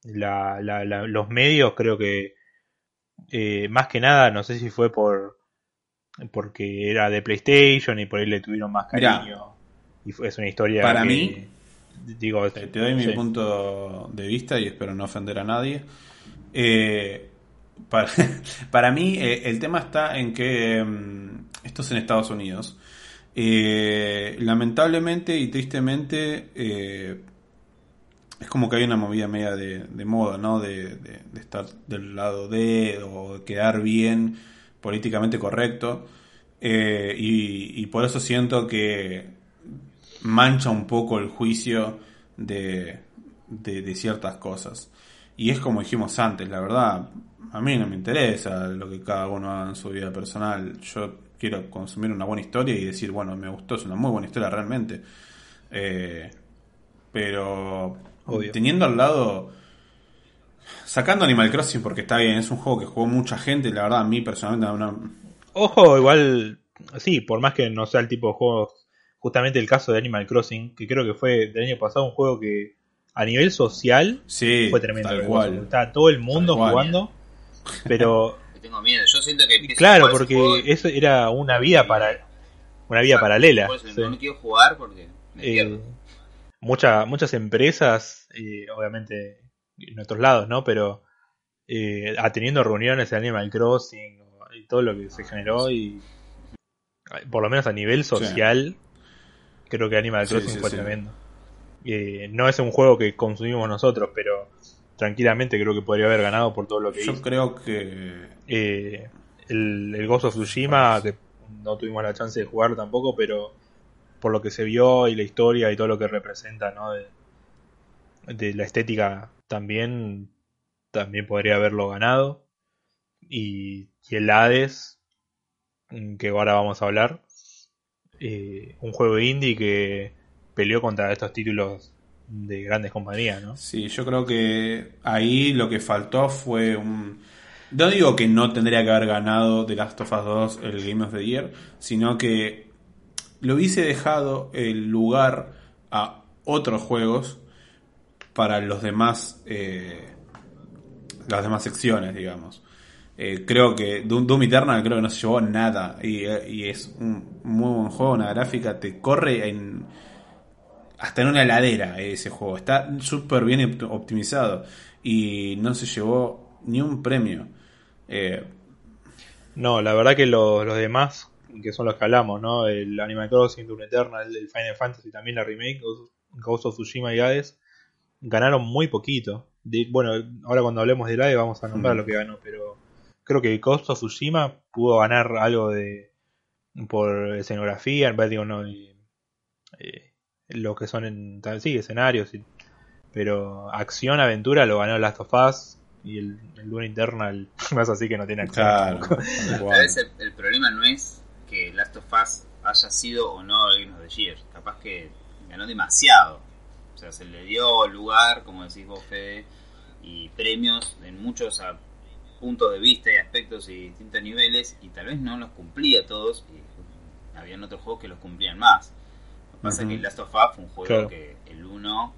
los medios creo que eh, más que nada no sé si fue por porque era de PlayStation y por ahí le tuvieron más cariño. Y fue, es una historia para mí digo te, doy mi punto de vista y espero no ofender a nadie. Eh, para, <laughs> mí eh, el tema está en que mm, esto es en Estados Unidos. Lamentablemente y tristemente es como que hay una movida media de, moda no de, estar del lado de o quedar bien políticamente correcto y por eso siento que mancha un poco el juicio de, de, ciertas cosas. Y es como dijimos antes, la verdad, a mí no me interesa lo que cada uno haga en su vida personal. Yo quiero consumir una buena historia y decir, bueno, me gustó, es una muy buena historia realmente. Eh, pero teniendo al lado, sacando Animal Crossing porque está bien, es un juego que jugó mucha gente, la verdad a mí personalmente una... Ojo, igual, sí, por más que no sea el tipo de juego justamente el caso de Animal Crossing, que creo que fue del año pasado un juego que a nivel social fue tremendo. Tal Está todo el mundo jugando, pero... <laughs> Tengo miedo, yo siento que... Claro, porque eso era una vida para una vida paralela. No quiero jugar porque eh, muchas empresas, eh, obviamente en otros lados, ¿no? Pero eh, atendiendo reuniones en Animal Crossing y todo lo que se generó y por lo menos a nivel social Creo que Animal Crossing fue tremendo. Eh, no es un juego que consumimos nosotros, pero tranquilamente creo que podría haber ganado por todo lo que Yo creo que. Eh, el, el Ghost of Tsushima, que no tuvimos la chance de jugar tampoco, pero por lo que se vio y la historia y todo lo que representa, ¿no? De, la estética también, también podría haberlo ganado. Y, y el Hades, que ahora vamos a hablar, eh, un juego indie que peleó contra estos títulos de grandes compañías, ¿no? Sí, yo creo que ahí lo que faltó fue un... No digo que no tendría que haber ganado The Last of Us 2 el Game of the Year, sino que lo hubiese dejado el lugar a otros juegos para los demás eh, las demás secciones, digamos. Eh, creo que Doom, Eternal creo que no se llevó nada y, es un muy buen juego, una gráfica, te corre en hasta en una heladera ese juego, está súper bien optimizado y no se llevó ni un premio. Eh, no, la verdad que los, demás, que son los que hablamos, ¿no? El Animal Crossing, Doom Eternal, el Final Fantasy, también la remake, Ghost of Tsushima y Hades, ganaron muy poquito. bueno, ahora cuando hablemos de Hades vamos a nombrar lo que ganó, pero creo que Ghost of Tsushima pudo ganar algo de por escenografía, en vez digo no eh, lo que son en sí escenarios, pero acción aventura lo ganó Last of Us y el, el Dune Eternal más así que no tiene acción. Claro, <laughs> a veces el, problema no es Us haya sido o no el Game of the Year, capaz que ganó demasiado. O sea, se le dio lugar, como decís vos, Fede, y premios en muchos puntos de vista y aspectos y distintos niveles y tal vez no los cumplía todos y habían otros juegos que los cumplían más. Lo que pasa es que Last of Us fue un juego que el 1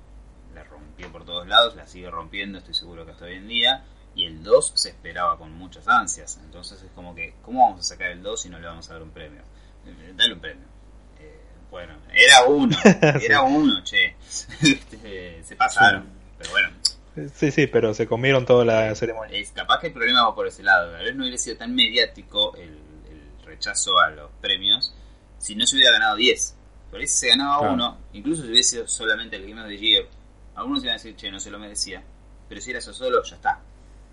la rompió por todos lados, la sigue rompiendo, estoy seguro que hasta hoy en día, y el 2 se esperaba con muchas ansias. Entonces es como que, ¿cómo vamos a sacar el 2 si no le vamos a dar un premio? Eh, dale un premio. Eh, bueno, era uno, <laughs> era uno, che. Este, se pasaron, pero bueno, Sí, sí, pero se comieron toda la ceremonia. Es capaz que el problema va por ese lado. Tal vez no hubiera sido tan mediático el, rechazo a los premios si no se hubiera ganado 10. Por eso se ganaba uno, incluso si hubiese sido solamente el Game of the Year. Algunos iban a decir, che, no se lo merecía. Pero si era eso solo, ya está.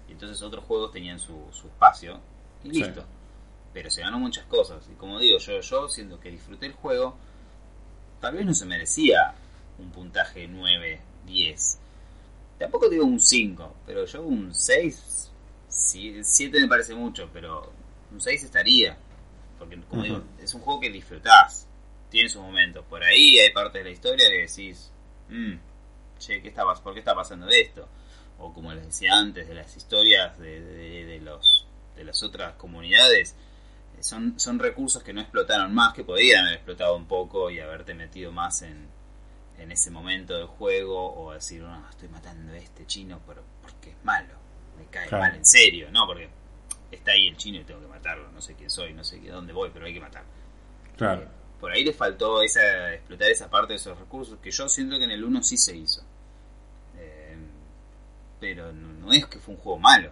entonces otros juegos tenían su, su espacio y Sí. Pero se ganó muchas cosas. Y como digo, yo, yo siento que disfruté el juego, tal vez no se merecía un puntaje 9, 10. Tampoco digo un 5, pero yo un 6, 7 me parece mucho, pero un 6 estaría. Porque, como digo, es un juego que disfrutás. Tiene sus momentos. Por ahí hay partes de la historia que decís, "Mm, che, ¿qué está, ¿por qué está pasando esto? O como les decía antes, de las historias de, de- de los, de las otras comunidades, son, son recursos que no explotaron más, que podían haber explotado un poco y haberte metido más en, en ese momento del juego, o decir, no, estoy matando a este chino pero porque es malo, me cae Claro. mal en serio, no, porque está ahí el chino y tengo que matarlo, no sé quién soy, no sé dónde voy, pero hay que matarlo. Claro. Eh, por ahí le faltó esa, explotar esa parte de esos recursos que yo siento que en el 1 sí se hizo. Eh, pero no, no es que fue un juego malo.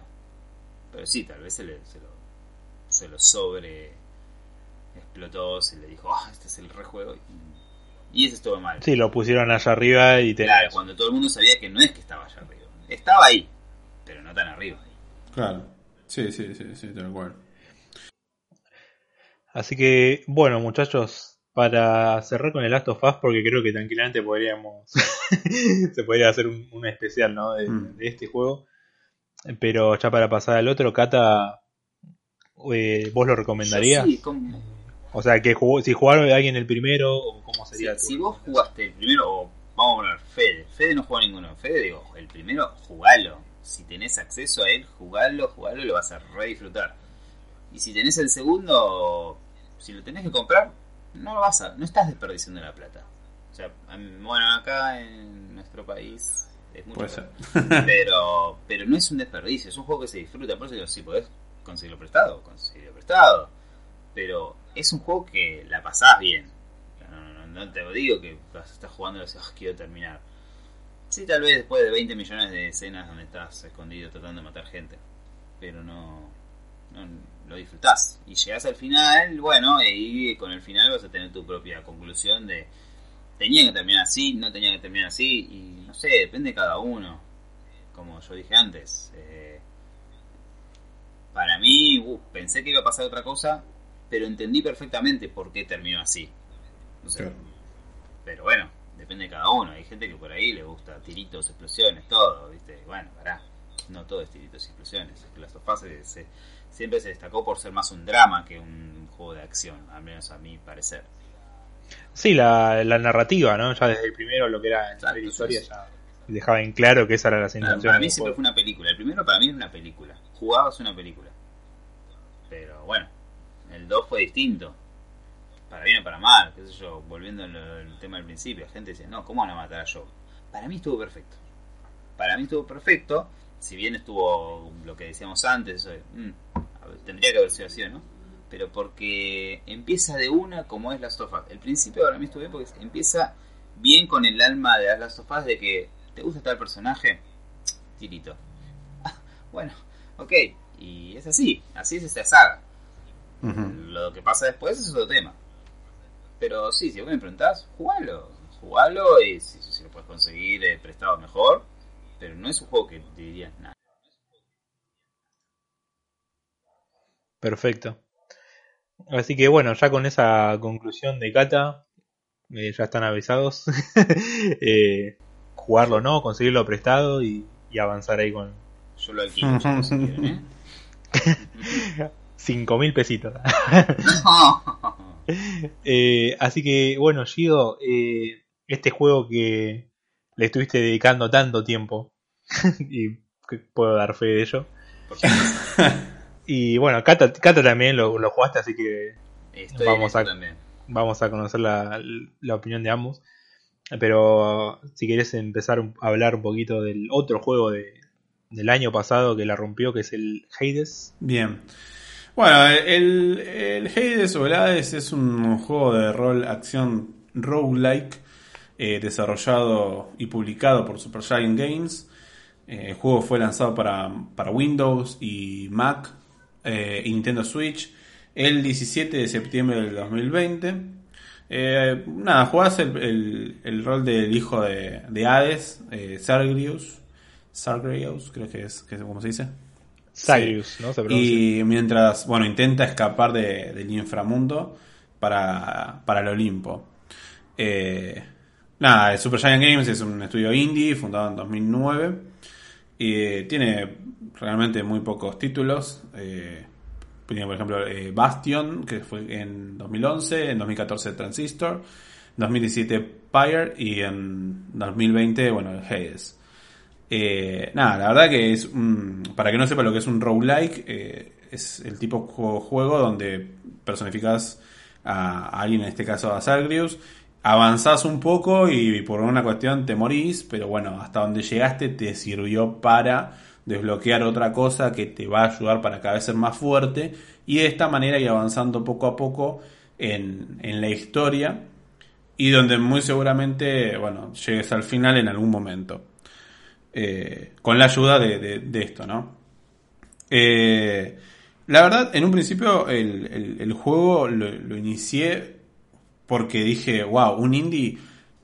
Pero sí, tal vez se, le, se, lo, se lo sobre explotó, se le dijo, ah, este es el rejuego. Y, y eso estuvo mal. Sí, lo pusieron allá arriba y te... Claro, cuando todo el mundo sabía que no es que estaba allá arriba. Estaba ahí, pero no tan arriba. Claro. Sí, sí, sí, sí, tal cual. Así que, bueno, muchachos, para cerrar con el Last of Us, porque creo que tranquilamente podríamos. <laughs> se podría hacer un, un especial, ¿no? De, Mm. de este juego. Pero ya para pasar al otro, Kata, eh, ¿vos lo recomendarías? Yo sí, como- O sea, que jugó, si jugaba alguien el primero, cómo Si, sería tu si vos jugaste el primero, o vamos a poner Fede, Fede no jugó ninguno, Fede digo, el primero, jugalo. Si tenés acceso a él, jugalo, jugalo, lo vas a re disfrutar. Y si tenés el segundo, si lo tenés que comprar, no lo vas a, no estás desperdiciando la plata. O sea, bueno, acá en nuestro país es mucho <laughs> pero pero no es un desperdicio, es un juego que se disfruta, por eso digo, si podés conseguirlo prestado, conseguirlo prestado, pero es un juego que la pasás bien. No, no, no, te digo que estar jugando y decís, "Ah, quiero terminar. Sí, tal vez después de 20 millones de escenas donde estás escondido tratando de matar gente, pero no, no lo disfrutás. Y llegás al final, bueno, y con el final vas a tener tu propia conclusión de tenía que terminar así, no tenía que terminar así, y no sé, depende de cada uno. Como yo dije antes, eh, para mí uh, pensé que iba a pasar otra cosa, pero entendí perfectamente por qué terminó así. Claro. Pero bueno, depende de cada uno. Hay gente que por ahí le gusta tiritos, explosiones, todo, ¿viste? Bueno, pará, no todo es tiritos y explosiones. Last of se- se- siempre se destacó por ser más un drama que un juego de acción, al menos a mi parecer. Sí, la, la narrativa, ¿no? Ya desde el primero, lo que era la historia, ya dejaba en claro que esa era la sensación. para mí siempre fue una película. El primero para mí era una película. Jugabas una película. Pero bueno, el 2 fue distinto. Para bien o para mal, qué sé yo, volviendo al, tema del principio, la gente dice, no, ¿cómo van a matar a Joe? Para mí estuvo perfecto. Para mí estuvo perfecto, si bien estuvo lo que decíamos antes, eso mm, tendría que haber sido así, ¿no? Pero porque empieza de una como es Last of. El principio para mí estuvo bien porque empieza bien con el alma de las Last of de que, ¿te gusta tal personaje? Tirito. <laughs> Bueno, ok. Y es así, así es esta saga. Lo que pasa después es otro tema. Pero sí, si vos me preguntás, jugalo. Jugalo y si, si lo puedes conseguir eh, prestado mejor. Pero no es un juego que te diría nada. Perfecto. Así que bueno, ya con esa conclusión de Kata, eh, ya están avisados. <laughs> Eh, jugarlo no, conseguirlo prestado y, y avanzar ahí con Yo lo alquilo chicos, si. 5.000 pesitos. No. <laughs> Eh, así que bueno, Gido, eh, este juego que le estuviste dedicando tanto tiempo, <laughs> y puedo dar fe de ello. <laughs> Y bueno, Kata, Kata también lo, lo jugaste, así que estoy Vamos en a- esto también. vamos a conocer la, la opinión de ambos. Pero si querés empezar a hablar un poquito del otro juego de, del año pasado que la rompió, que es el Hades. Bien. Bueno, el, el Hades o el Hades es un juego de rol acción roguelike eh, desarrollado y publicado por Supergiant Games. Eh, el juego fue lanzado para, para Windows y Mac eh, y Nintendo Switch el 17 de septiembre del 2020. Eh, nada, jugás el, el- rol del hijo de, de Hades, eh. Sargrius, creo que es, que es como se dice. ¿no? Se. Y mientras, bueno, intenta escapar de- del inframundo para, para el Olimpo. Eh, nada, Supergiant Games es un estudio indie fundado en 2009 y tiene realmente muy pocos títulos. Eh, tiene, por ejemplo, eh, Bastion, que fue en 2011, en 2014 Transistor, en 2017 Pyre y en 2020, bueno, el Hades. Eh, nada, la verdad que es un, para que no sepa lo que es un roguelike, eh, es el tipo de juego, donde personificas a, a alguien, en este caso a Zagreus, avanzás un poco y por una cuestión te morís, pero bueno, hasta donde llegaste te sirvió para desbloquear otra cosa que te va a ayudar para cada vez ser más fuerte y de esta manera ir avanzando poco a poco en, en la historia y donde muy seguramente, bueno, llegues al final en algún momento. Eh, con la ayuda de, esto, ¿no? Eh, la verdad, en un principio el, juego lo, lo inicié porque dije, wow, un indie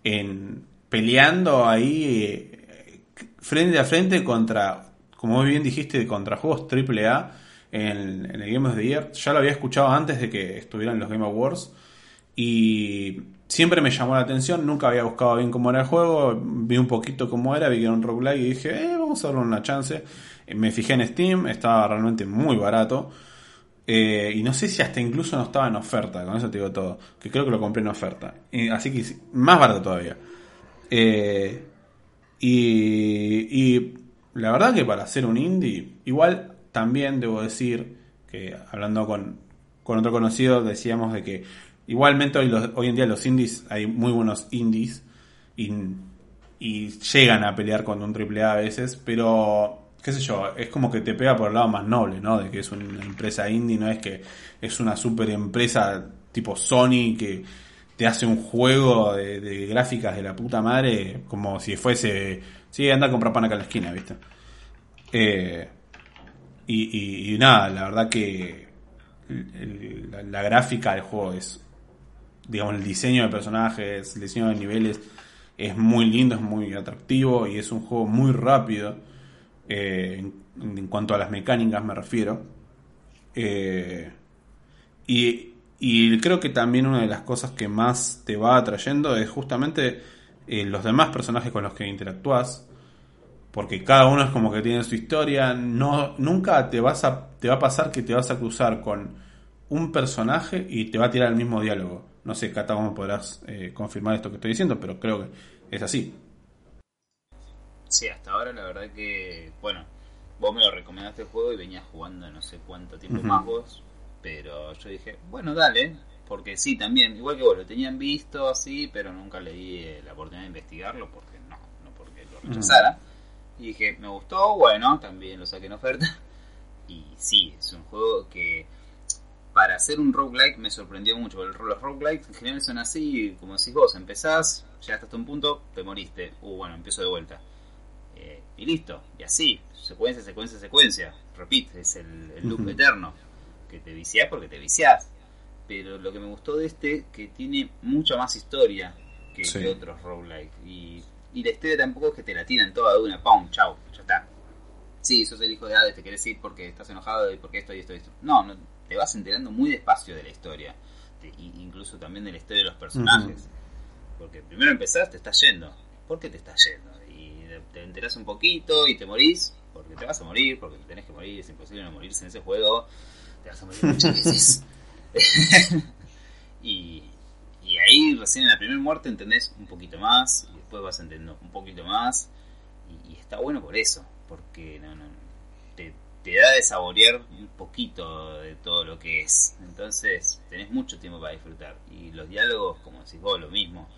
en, peleando ahí eh, frente a frente contra, como muy bien dijiste, contra juegos AAA en, en el Game of the Year. Ya lo había escuchado antes de que estuvieran los Game Awards y siempre me llamó la atención, nunca había buscado bien cómo era el juego, vi un poquito cómo era, vi que era un roguelike y dije, eh, vamos a darle una chance. Eh, Me fijé en Steam, estaba realmente muy barato. Eh, y no sé si hasta incluso no estaba en oferta, con eso te digo todo. Que creo que lo compré en oferta. Así que más barato todavía. Eh, y, y la verdad que para hacer un indie, igual también debo decir que hablando con, con otro conocido decíamos de que igualmente hoy, en día los indies, hay muy buenos indies y, y llegan a pelear con un AAA a veces, pero qué sé yo, es como que te pega por el lado más noble, ¿no? De que es una empresa indie, no es que es una super empresa tipo Sony que te hace un juego de, gráficas de la puta madre como si fuese, sí, anda a comprar pan acá en la esquina, ¿viste? Eh, y, y- nada, la verdad que la, la gráfica del juego es, digamos, el diseño de personajes, el diseño de niveles es muy lindo, es muy atractivo y es un juego muy rápido eh, en, cuanto a las mecánicas me refiero. Eh, y, y creo que también una de las cosas que más te va atrayendo es justamente eh, los demás personajes con los que interactúas. Porque cada uno es como que tiene su historia. No, nunca te vas a, te va a pasar que te vas a cruzar con un personaje y te va a tirar el mismo diálogo. No sé, Cata, cómo podrás eh, confirmar esto que estoy diciendo, pero creo que es así. Sí, hasta ahora la verdad que, bueno, vos me lo recomendaste el juego y venías jugando no sé cuánto tiempo más vos, pero yo dije, bueno, dale, porque sí, también, igual que vos, lo tenían visto así, pero nunca le di eh, la oportunidad de investigarlo, porque no, no porque lo rechazara. Y dije, me gustó, bueno, también lo saqué en oferta. <laughs> Y sí, es un juego que para hacer un roguelike me sorprendió mucho. porque Los roguelikes en general son así, como decís vos, empezás, llegaste hasta un punto, te moriste. Uh, bueno, empiezo de vuelta. Eh, y listo, y así, secuencia, secuencia, secuencia. Repite, es el, el loop eterno. Que te viciás porque te viciás. Pero lo que me gustó de este, que tiene mucha más historia que, Sí. que otros roguelike. Y, y la historia tampoco es que te la tiran toda de una, pum, chau. Sí, sos el hijo de Hades, te querés ir porque estás enojado y porque esto y esto y esto. No, no, te vas enterando muy despacio de la historia. Y- incluso también de la historia de los personajes. Porque primero empezás, te estás yendo. ¿Por qué te estás yendo? Y te enterás un poquito y te morís. Porque te vas a morir, porque tenés que morir, es imposible no morirse en ese juego. Te vas a morir muchas <laughs> veces. <laughs> y, y ahí recién en la primera muerte entendés un poquito más. Y después vas entendiendo un poquito más. Y, y está bueno por eso. Porque no, no, te, te da de saborear un poquito de todo lo que es. Entonces tenés mucho tiempo para disfrutar. Y los diálogos, como decís vos, lo mismo.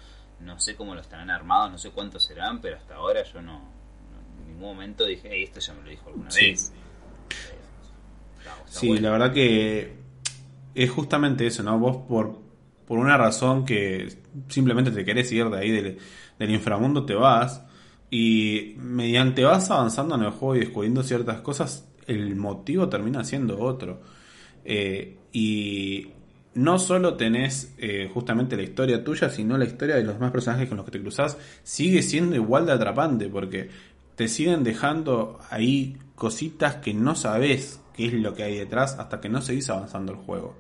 No sé cómo lo estarán armados, no sé cuántos serán, pero hasta ahora yo no, no- en ningún momento dije, hey, esto ya me lo dijo alguna Sí. vez. Eh, está- está Sí, bueno. la verdad que es justamente eso, ¿no? Vos por, por una razón que simplemente te querés ir de ahí del, del inframundo, te vas y mediante vas avanzando en el juego y descubriendo ciertas cosas, el motivo termina siendo otro. Eh, y no solo tenés eh, justamente la historia tuya, sino la historia de los demás personajes con los que te cruzás sigue siendo igual de atrapante porque te siguen dejando ahí cositas que no sabes qué es lo que hay detrás hasta que no seguís avanzando el juego.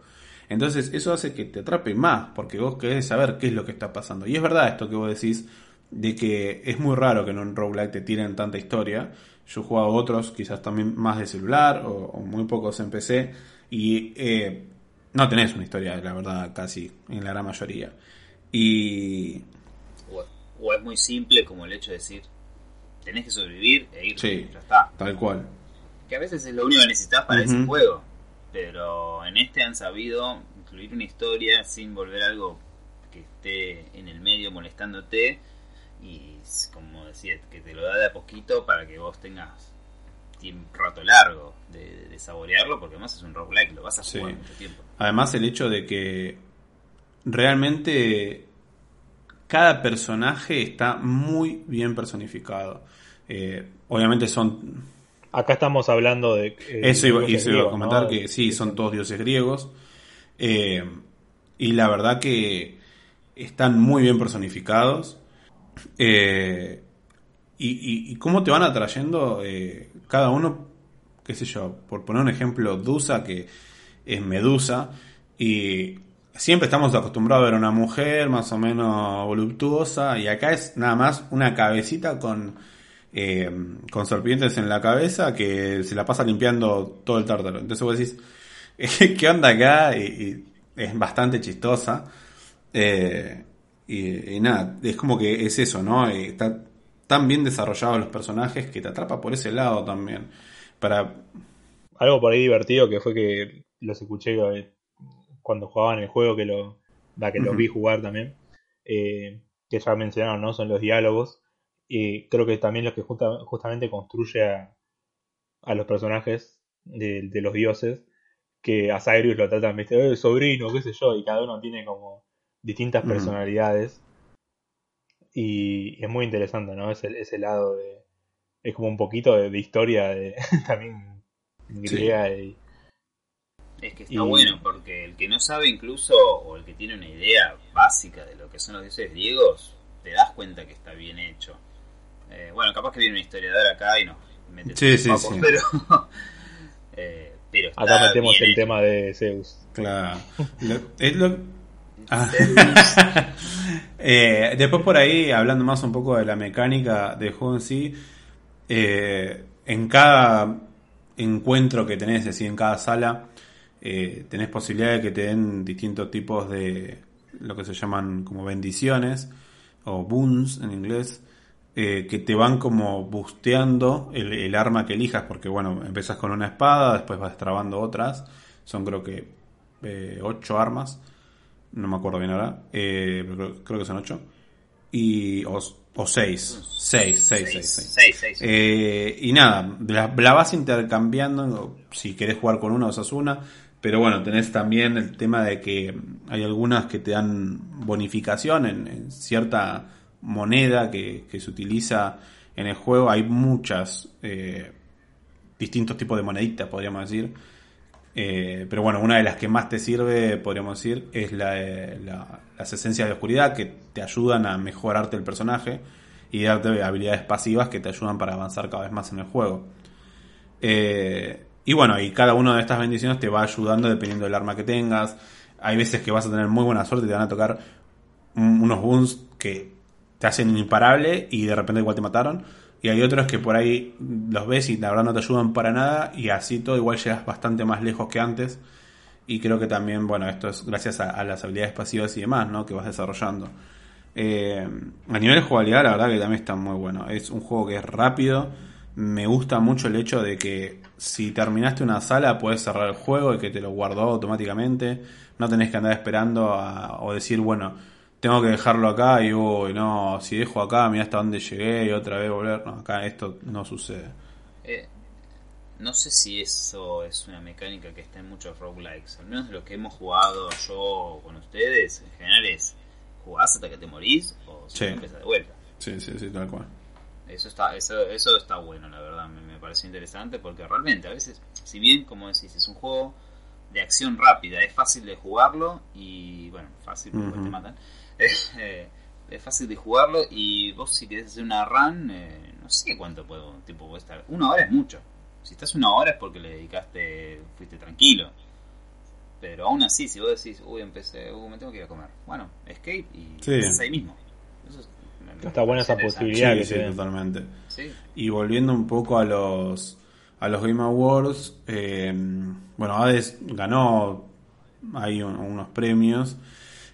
Entonces eso hace que te atrape más, porque vos querés saber qué es lo que está pasando. Y es verdad esto que vos decís, de que es muy raro que en un roguelike te tiren tanta historia. Yo he jugado otros, quizás también más de celular, o, muy pocos en PC, y eh, no tenés una historia, la verdad, casi, en la gran mayoría. Y... O, es muy simple como el hecho de decir, tenés que sobrevivir e ir, sí, ya está. Tal cual. Que a veces es lo único que necesitas para ese juego pero en este han sabido incluir una historia sin volver algo que esté en el medio molestándote y como decía, que te lo da de a poquito para que vos tengas un rato largo de, saborearlo, porque además es un roguelike, lo vas a jugar mucho tiempo. Además el hecho de que realmente cada personaje está muy bien personificado. Eh, obviamente son Acá estamos hablando de... Eh, eso iba, a comentar, que sí, son todos dioses griegos. Eh, y la verdad que están muy bien personificados. Eh, y, cómo te van atrayendo cada uno, qué sé yo, por poner un ejemplo, Dusa, que es Medusa, y siempre estamos acostumbrados a ver una mujer más o menos voluptuosa, y acá es nada más una cabecita con eh, con serpientes en la cabeza que se la pasa limpiando todo el tártaro. Entonces vos decís, <laughs> ¿qué onda acá? Y, es bastante chistosa. Eh, y, nada, es como que es eso, ¿no? está tan bien desarrollados los personajes que te atrapa por ese lado también. Para... Algo por ahí divertido que fue que los escuché eh, cuando jugaban el juego, que lo, que los vi jugar también, que ya mencionaron, ¿no? Son los diálogos y creo que también lo que justamente construye a, a los personajes de, los dioses, que a Cyrus lo tratan, ¿viste? Eh, sobrino, qué sé yo, y cada uno tiene como distintas personalidades. Y es muy interesante, ¿no? Ese, ese lado de... Es como un poquito de, historia de, <laughs> también griega Es que está bueno, porque el que no sabe incluso, o el que tiene una idea básica de lo que son los dioses griegos, te das cuenta que está bien hecho. Eh, bueno, capaz que viene un historiador acá y nos mete sí, sí, sí. <laughs> pero, eh, pero acá metemos el tema de Zeus. Claro. es lo... <laughs> Eh, después por ahí, hablando más un poco de la mecánica de juego en sí, eh, en cada encuentro que tenés, es decir, en cada sala, eh, tenés posibilidad de que te den distintos tipos de lo que se llaman como bendiciones o boons en inglés, que te van como busteando el, arma que elijas, porque bueno, empezás con una espada, después vas trabando otras, son creo que eh, ocho armas, no me acuerdo bien ahora, eh, creo, que son ocho, y, o, o seis, seis, seis, seis, y nada, la, la, vas intercambiando, si querés jugar con una, usas una, pero bueno, tenés también el tema de que hay algunas que te dan bonificación en cierta moneda que, se utiliza en el juego. Hay muchas eh, distintos tipos de moneditas, podríamos decir. Eh, pero bueno, una de las que más te sirve, podríamos decir, es la, las esencias de oscuridad que te ayudan a mejorarte el personaje y darte habilidades pasivas que te ayudan para avanzar cada vez más en el juego. Eh, y bueno, y cada una de estas bendiciones te va ayudando dependiendo del arma que tengas. Hay veces que vas a tener muy buena suerte y te van a tocar unos boons que te hacen imparable y de repente igual te mataron. Y hay otros que por ahí los ves y la verdad no te ayudan para nada y así todo igual llegas bastante más lejos que antes. Y creo que también, bueno, esto es gracias a, las habilidades pasivas y demás, ¿no? Que vas desarrollando. Eh, a nivel de jugabilidad, la verdad que también está muy bueno. Es un juego que es rápido. Me gusta mucho el hecho de que si terminaste una sala puedes cerrar el juego y que te lo guardó automáticamente. No tenés que andar esperando o decir, bueno, tengo que dejarlo acá y uy, no, si dejo acá, mira hasta dónde llegué y otra vez volver. No, acá esto no sucede. Eh, no sé si eso es una mecánica que está en muchos roguelikes. Al menos de los que hemos jugado yo con ustedes, en general es jugás hasta que te morís o si sí. de vuelta. Sí, sí, sí, tal cual. Eso está, eso, eso está bueno, la verdad, me, me parece interesante porque realmente a veces, si bien, como decís, es un juego de acción rápida, es fácil de jugarlo y, bueno, fácil porque te matan <laughs> eh, es fácil de jugarlo y vos si querés hacer una run, eh, no sé cuánto puedo, tipo puede estar. Una hora es mucho. Si estás una hora es porque le dedicaste, fuiste tranquilo. Pero aún así, si vos decís, uy, empecé, uy, me tengo que ir a comer. Bueno, escape y Sí. estás ahí mismo. Eso es- Está buena esa posibilidad. Sí, que sí, totalmente. Sí. Y volviendo un poco a los a los Game Awards, eh, bueno, Hades ganó ahí un- unos premios.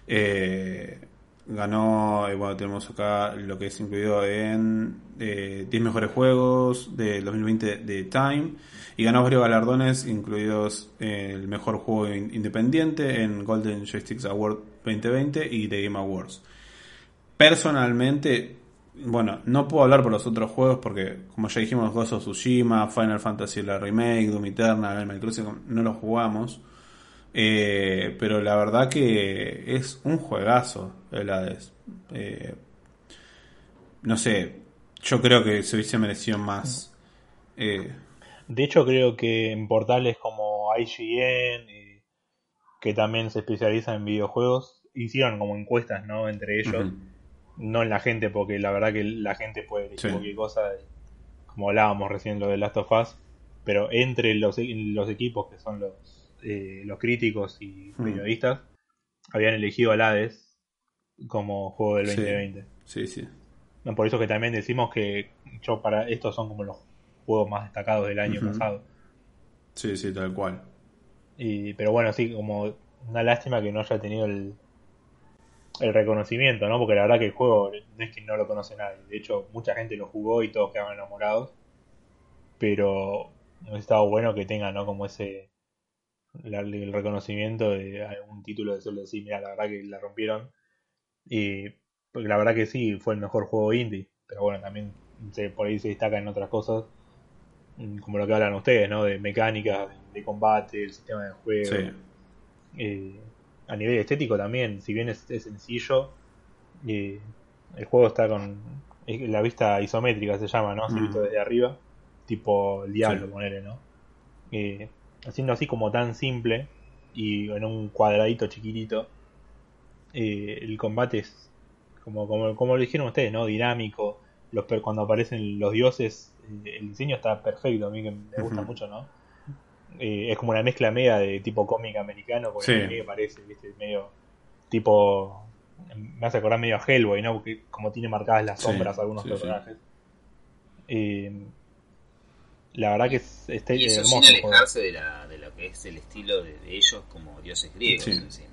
eh, ganó, eh, bueno, tenemos acá lo que es incluido en eh, 10 mejores juegos del 2020 de Time. Y ganó varios galardones, incluidos el mejor juego in- independiente en Golden Joysticks Award 2020 y The Game Awards. Personalmente, bueno, no puedo hablar por los otros juegos porque, como ya dijimos, Ghost of Tsushima, Final Fantasy la Remake, Doom Eternal, Animal Crossing, no los jugamos. Eh, pero la verdad que es un juegazo el Hades. Eh, no sé, yo creo que se hubiese merecido más. Eh, De hecho, creo que en portales como IGN, eh, que también se especializan en videojuegos, hicieron como encuestas, ¿no? Entre ellos. No en la gente, porque la verdad que la gente puede Sí. cualquier cosa, como hablábamos recién lo de Last of Us, pero entre los, los equipos que son los, eh, los críticos y Mm. periodistas, habían elegido al Hades como juego del Sí. 2020. Sí, sí. No, Por eso que también decimos que yo para estos son como los juegos más destacados del año pasado. Sí, sí, tal cual. Y, pero bueno, sí, como una lástima que no haya tenido el, el reconocimiento, ¿no? Porque la verdad que el juego no es que no lo conoce nadie. De hecho, mucha gente lo jugó y todos quedaron enamorados. Pero hubiese estado bueno que tenga, ¿no? Como ese la- el reconocimiento de algún título de solo decir, mira, la verdad que la rompieron. Y porque la verdad que sí, fue el mejor juego indie. Pero bueno, también se, por ahí se destaca en otras cosas. mm, Como lo que hablan ustedes, ¿no? De mecánica, de combate, el sistema de juego. Sí. Eh, a nivel estético también, si bien es, es sencillo, eh, el juego está con la vista isométrica, se llama, ¿no? Mm. visto desde arriba, tipo el diablo, Sí. ponele, ¿no? Eh, haciendo así como tan simple y en un cuadradito chiquitito, eh, el combate es como, como, como lo dijeron ustedes, ¿no? Dinámico. Los, cuando aparecen los dioses, eh, el diseño está perfecto, a mí que me gusta mucho, ¿no? Eh, es como una mezcla media de tipo cómic americano con Sí. el que parece, ¿viste? Medio tipo. Me hace acordar medio a Hellboy, ¿no? Porque como tiene marcadas las Sí, sombras algunos sí. personajes. Eh, la verdad que es, está Y eso hermoso. sin alejarse de, la, de lo que es el estilo de, de ellos como dioses griegos Sí. encima.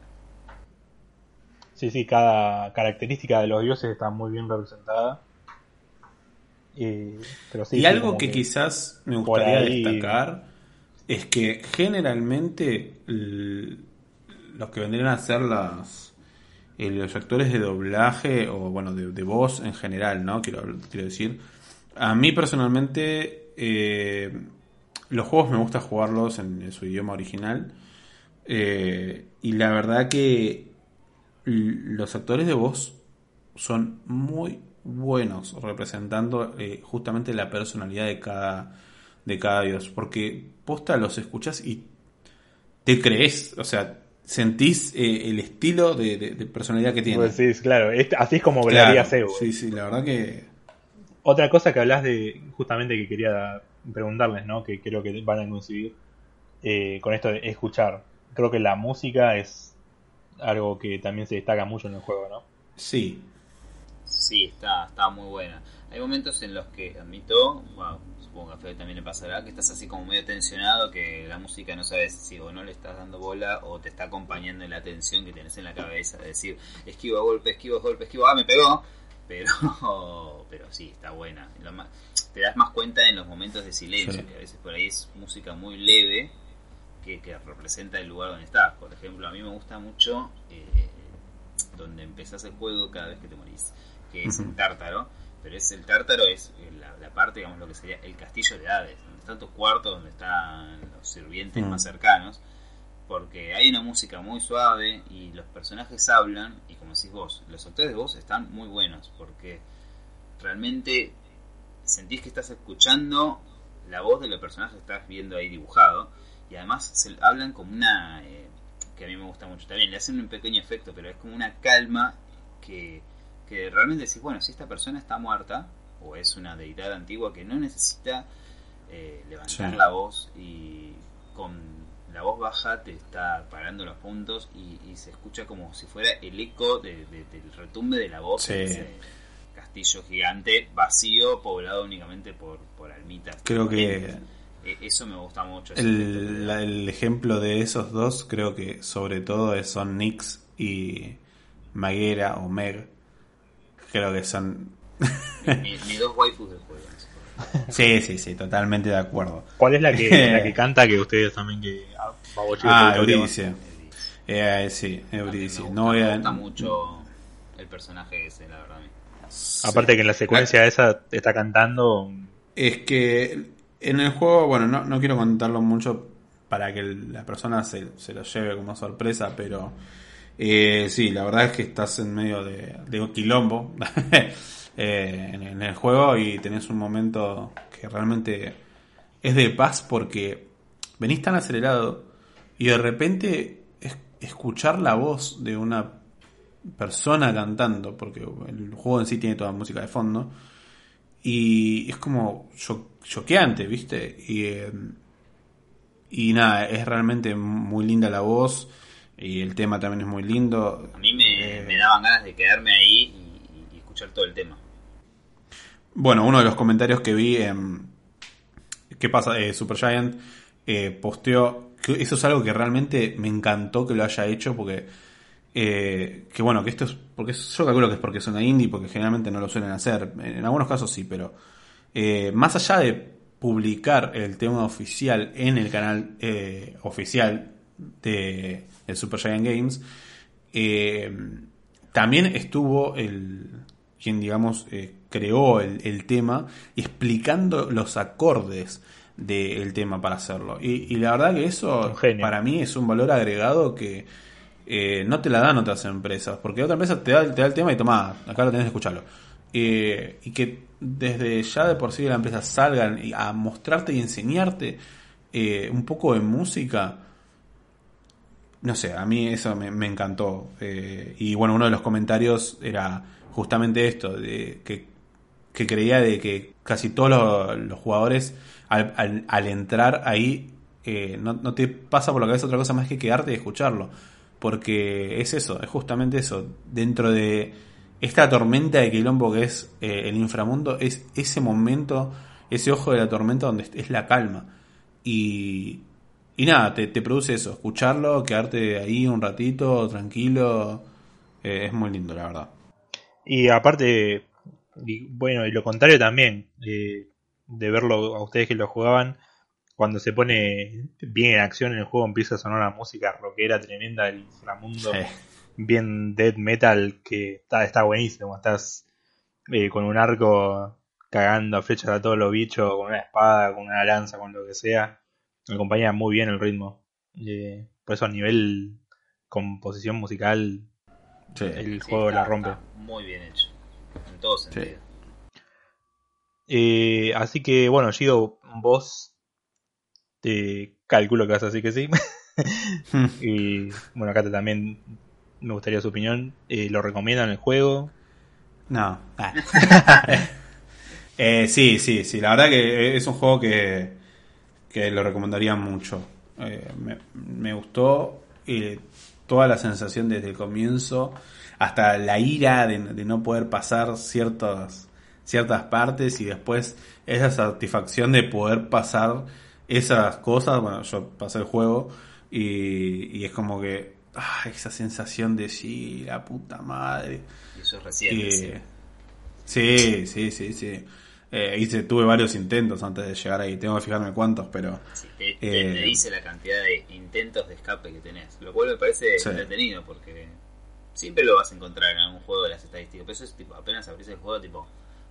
Sí, sí, cada característica de los dioses está muy bien representada. Eh, pero sí, y sí, algo que quizás me gustaría ahí- destacar es que generalmente los que vendrían a ser las eh, los actores de doblaje o bueno de, de voz en general, ¿no? Quiero, quiero decir, a mí personalmente eh, los juegos me gusta jugarlos en, en su idioma original eh, y la verdad que los actores de voz son muy buenos representando eh, justamente la personalidad de cada de cada dios porque posta los escuchas y te crees o sea sentís eh, el estilo de, de- de personalidad que tiene Pues sí, claro, así es como Claro, hablaría Zeus. sí sí la verdad que Otra cosa que hablas de, justamente que quería preguntarles, ¿no? Que creo que van a coincidir eh, con esto de escuchar. Creo que la música es algo que también se destaca mucho en el juego, ¿no? sí Sí, está, está muy buena. Hay momentos en los que admito, wow, supongo que a Fede también le pasará, que estás así como medio tensionado, que la música no sabes si o no le estás dando bola o te está acompañando en la tensión que tenés en la cabeza, de decir, esquivo golpe, esquivo golpe, esquivo, ah, me pegó, pero, <laughs> pero sí, está buena. Lo más- te das más cuenta en los momentos de silencio, Sí. que a veces por ahí es música muy leve que, que representa el lugar donde estás. Por ejemplo, a mí me gusta mucho eh, donde empezás el juego cada vez que te morís, que es el tártaro, pero es el tártaro es eh, la, la parte, digamos, lo que sería el castillo de Hades, donde están tus cuartos, donde están los sirvientes Mm. más cercanos, porque hay una música muy suave y los personajes hablan, y como decís vos, los actores de voz están muy buenos, porque realmente sentís que estás escuchando la voz de los personajes que estás viendo ahí dibujado, y además se hablan como una... eh, que a mí me gusta mucho también, le hacen un pequeño efecto, pero es como una calma que, que realmente decís, bueno, si esta persona está muerta, o es una deidad antigua que no necesita eh, levantar Sí. la voz y con la voz baja te está parando los puntos y, y se escucha como si fuera el eco de- de- del retumbe de la voz Sí. ese castillo gigante vacío poblado únicamente por, por almitas. Creo que Eh, Eso me gusta mucho. el, la- el ejemplo de esos dos, creo que sobre todo son Nix y Maguera o Meg. Creo que son. Mi- mis dos waifus del juego. <laughs> Sí, sí, sí, totalmente de acuerdo. ¿Cuál es la que, la que <laughs> canta que ustedes también que ah, Ah? Eurídice. Eh, sí, me Eurídice. gusta, No voy me gusta mucho el personaje ese, la verdad. Aparte que en la secuencia esa está cantando Es que en el juego, bueno, no, no quiero contarlo mucho para que la persona se, se lo lleve como sorpresa, pero eh, sí, la verdad es que estás en medio de, de un quilombo <laughs> eh, en, en el juego y tenés un momento que realmente es de paz porque venís tan acelerado y de repente es- escuchar la voz de una persona cantando, porque el juego en sí tiene toda música de fondo, y es como cho- choqueante, ¿viste? Y, eh, y nada, es realmente muy linda la voz y el tema también es muy lindo. A mí me, Eh, me daban ganas de quedarme ahí y, y escuchar todo el tema. Bueno, uno de los comentarios que vi en ¿Qué pasa? Eh, Supergiant eh, posteó eso es algo que realmente me encantó que lo haya hecho porque eh, que bueno, que esto es porque yo calculo que es porque es una indie porque generalmente no lo suelen hacer, en algunos casos sí, pero eh, más allá de publicar el tema oficial en el canal eh, oficial de, de Supergiant Games, también estuvo el quien digamos creó el, el tema explicando los acordes del tema para hacerlo. Y, y la verdad que eso para mí es un valor agregado que eh, no te la dan otras empresas porque otra empresa te da, te da el tema y toma acá lo tenés que escucharlo Eh, y que desde ya de por sí de la empresa salgan a mostrarte y enseñarte eh, un poco de música no sé, a mí eso me, me encantó. Y bueno, uno de los comentarios era justamente esto, de que, que creía de que casi todos los, los jugadores al, entrar ahí eh, no, no te pasa por la cabeza otra cosa más que quedarte y escucharlo. Porque es eso, es justamente eso. Dentro de esta tormenta de quilombo que es eh, el inframundo, es ese momento, ese ojo de la tormenta donde es la calma. Y, y nada, te, te produce eso, escucharlo, quedarte ahí un ratito, tranquilo. eh, es muy lindo, la verdad. Y aparte, y bueno, y lo contrario también, eh, de verlo a ustedes que lo jugaban, cuando se pone bien en acción en el juego empieza a sonar una música rockera tremenda del inframundo, Sí. bien death metal, que está, está buenísimo, estás eh, con un arco cagando a flechas a todos los bichos, con una espada, con una lanza, con lo que sea, acompaña muy bien el ritmo. Eh, por eso a nivel composición musical, Sí. el Sí, juego está- la rompe. está muy bien hecho. En todo sentido. Eh, así que bueno, Gido, vos te calculo que vas a decir que sí. <laughs> y bueno, acá también me gustaría su opinión. Eh, ¿Lo recomiendan el juego? No. <laughs> Ah. Eh, sí, sí, sí. La verdad que es un juego que, que lo recomendaría mucho. Eh, me, me gustó eh, toda la sensación desde el comienzo hasta la ira de, de no poder pasar ciertas, ciertas partes y después esa satisfacción de poder pasar esas cosas. Bueno, yo pasé el juego y, y es como que ah, esa sensación de sí, la puta madre. Y eso es reciente. Eh, sí. sí, sí, sí. Eh, hice, tuve varios intentos antes de llegar ahí. Tengo que fijarme cuántos, pero Sí, te, te- eh, te dice la cantidad de intentos de escape que tenés. Lo cual me parece Sí. entretenido porque siempre lo vas a encontrar en algún juego de las estadísticas. Pero eso es tipo, apenas abrís el juego, tipo,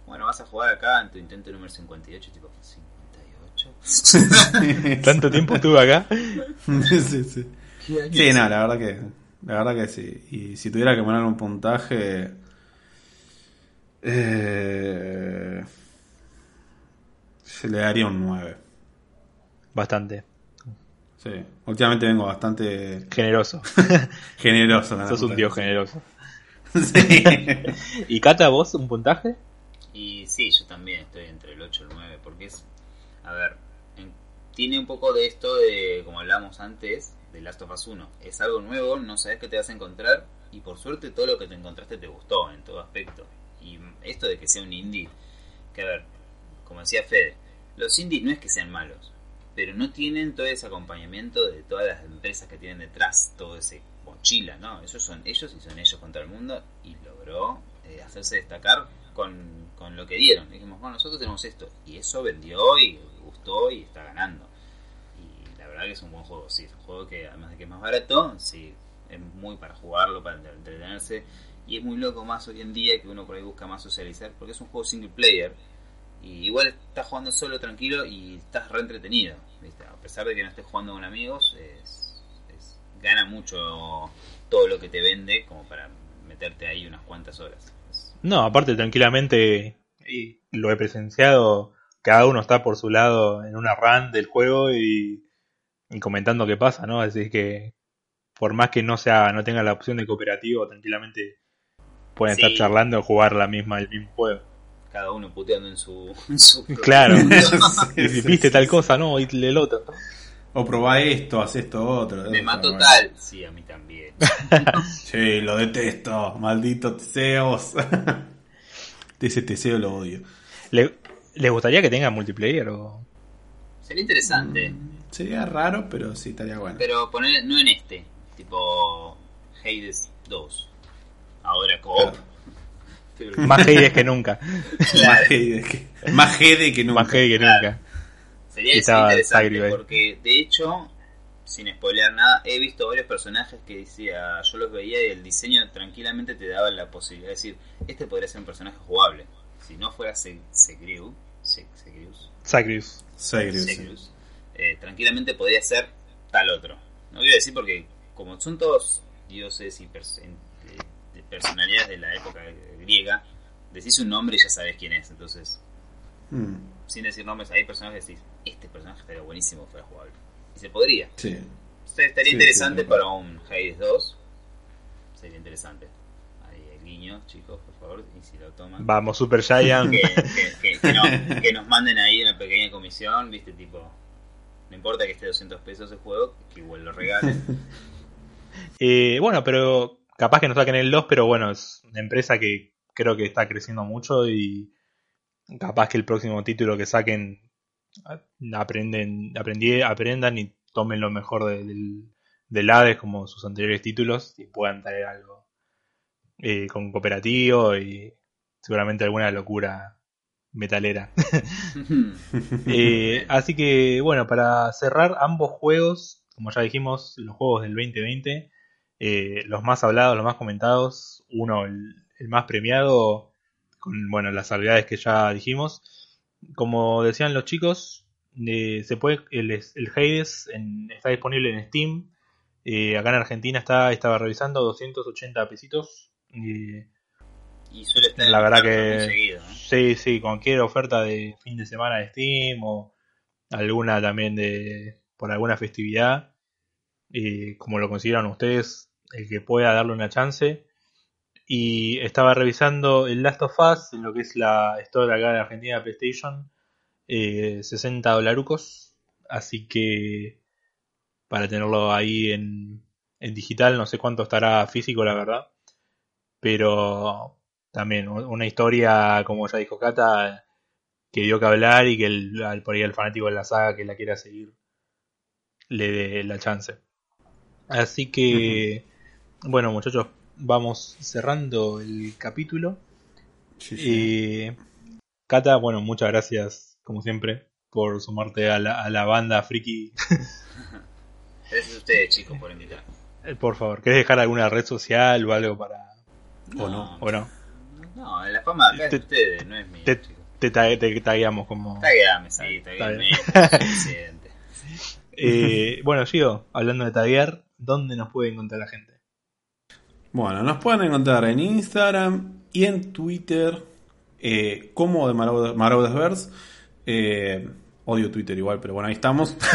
bueno, vas a jugar acá en tu intento número 58, tipo, 58. <laughs> ¿Tanto tiempo estuve acá? sí, sí. Sí, no, la verdad que la verdad que sí. Y si tuviera que poner un puntaje eh, se le daría un 9. Bastante. Sí. Últimamente vengo bastante Generoso. <laughs> generoso. Sos un tío generoso. <laughs> Sí. <laughs> ¿Y Cata, vos un puntaje? Y sí, yo también estoy entre el 8 y el 9, porque es, a ver, en- tiene un poco de esto de, como hablamos antes, de Last of Us 1. Es algo nuevo, no sabes qué te vas a encontrar y por suerte todo lo que te encontraste te gustó en todo aspecto. Y esto de que sea un indie, que a ver, como decía Fede, los indies no es que sean malos, pero no tienen todo ese acompañamiento de todas las empresas que tienen detrás, todo ese mochila, ¿no? Ellos son ellos y son ellos contra el mundo y logró eh, hacerse destacar con, con lo que dieron. Dijimos, bueno, nosotros tenemos esto y eso vendió y gustó y está ganando. Y la verdad que es un buen juego, sí, es un juego que además de que es más barato, sí, es muy para jugarlo, para entretenerse y es muy loco más hoy en día que uno por ahí busca más socializar porque es un juego single player y igual estás jugando solo tranquilo y estás re entretenido ¿viste? a pesar de que no estés jugando con amigos es, es- gana mucho todo lo que te vende como para meterte ahí unas cuantas horas Es- No, aparte tranquilamente, y lo he presenciado, cada uno está por su lado en una run del juego y, y comentando qué pasa, ¿no? Así que por más que no sea, no tenga la opción de cooperativo, tranquilamente pueden Sí. estar charlando o jugar la misma, el mismo juego. Cada uno puteando en su, <laughs> en su <laughs> Claro. Sí, viste sí, tal sí. cosa, ¿no? Y el otro. O probá esto, haz esto otro. me mató bueno. tal sí a mí también <laughs> Sí, lo detesto. Maldito Teseos. Ese Teseo lo odio. ¿Le, ¿Les gustaría que tenga multiplayer o...? sería interesante Sería raro, pero sí estaría bueno. pero poner no en este tipo Hades 2 ahora co Claro. <laughs> Más Hades que nunca. Más Gede que, más Gede que nunca. Más Hades que nunca. Sería interesante porque de hecho, sin spoilear nada, he visto varios personajes que decía, yo los veía y el diseño tranquilamente te daba la posibilidad de decir, este podría ser un personaje jugable. Si no fuera Se- Segrius, Se- Segrius. Segrius, eh, tranquilamente podría ser tal otro. No voy a decir porque como son todos dioses y en- personalidades de la época griega, decís un nombre y ya sabes quién es. Entonces, Mm, sin decir nombres, hay personajes que decís, este personaje estaría buenísimo fuera jugable. Y se podría. sí. O sea, estaría Sí, interesante sí, para un Hades 2. Sería interesante. Ahí el guiño, chicos, por favor, y si lo toman. Vamos, Super Giant. Que, que- que- que no- que nos manden ahí una pequeña comisión, viste, tipo... No importa que esté 200 pesos el juego, que igual lo regalen. <laughs> Eh, bueno, pero capaz que no saquen el 2, pero bueno, es una empresa que creo que está creciendo mucho y capaz que el próximo título que saquen a- aprenden, aprendan y tomen lo mejor de- del, del Hades como sus anteriores títulos y puedan traer algo eh, con cooperativo y seguramente alguna locura metalera. <laughs> Eh, así que, bueno, para cerrar, ambos juegos, como ya dijimos, los juegos del 2020, eh, los más hablados, los más comentados, uno el, el más premiado, con bueno, las habilidades que ya dijimos. Como decían los chicos, eh, se puede el, el Hades en- está disponible en Steam. Eh, acá en Argentina está estaba revisando 280 pesitos. Y suele estar La verdad que- seguido, ¿no? Sí, sí, cualquier oferta de fin de semana de Steam o alguna también de por alguna festividad, como lo consideran ustedes, el que pueda darle una chance. Y estaba revisando el Last of Us, en lo que es la store acá de Argentina PlayStation, eh, 60 dolarucos, así que para tenerlo ahí en, digital, no sé cuánto estará físico, la verdad, pero también una historia, como ya dijo Kata, que dio que hablar y que el, al, por ahí el fanático de la saga que la quiera seguir le dé la chance. Así que, bueno muchachos, vamos cerrando el capítulo. Sí, sí. Eh, Cata, bueno, muchas gracias, como siempre, por sumarte a la, a la banda friki. <laughs> Gracias a ustedes, chicos, por invitar. Eh, por favor, ¿querés dejar alguna red social o algo para... O no. o no? No, la fama acá es de ustedes, no es mía, Te, tag- te tagueamos como... Tagueame, sí, tagueame. <laughs> <laughs> Eh, bueno, Gio, hablando de taguear, ¿dónde nos puede encontrar la gente? Bueno, nos pueden encontrar en Instagram y en Twitter eh, como de Maraudes- Maraudesverse. Eh, odio Twitter igual, pero bueno, ahí estamos. <laughs>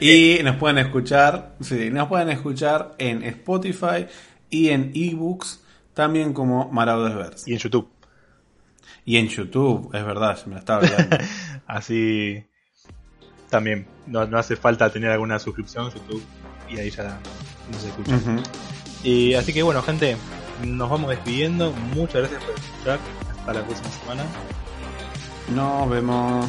Y nos pueden escuchar, sí, nos pueden escuchar en Spotify y en ebooks, también como Maraudesverse. Y en YouTube. Y en YouTube, es verdad, se me la estaba olvidando. <laughs> Así también no, no hace falta tener alguna suscripción YouTube y ahí ya no se escucha. Ujú. Y así que bueno, gente, nos vamos despidiendo. Muchas gracias por escuchar. Hasta la próxima semana. Nos vemos.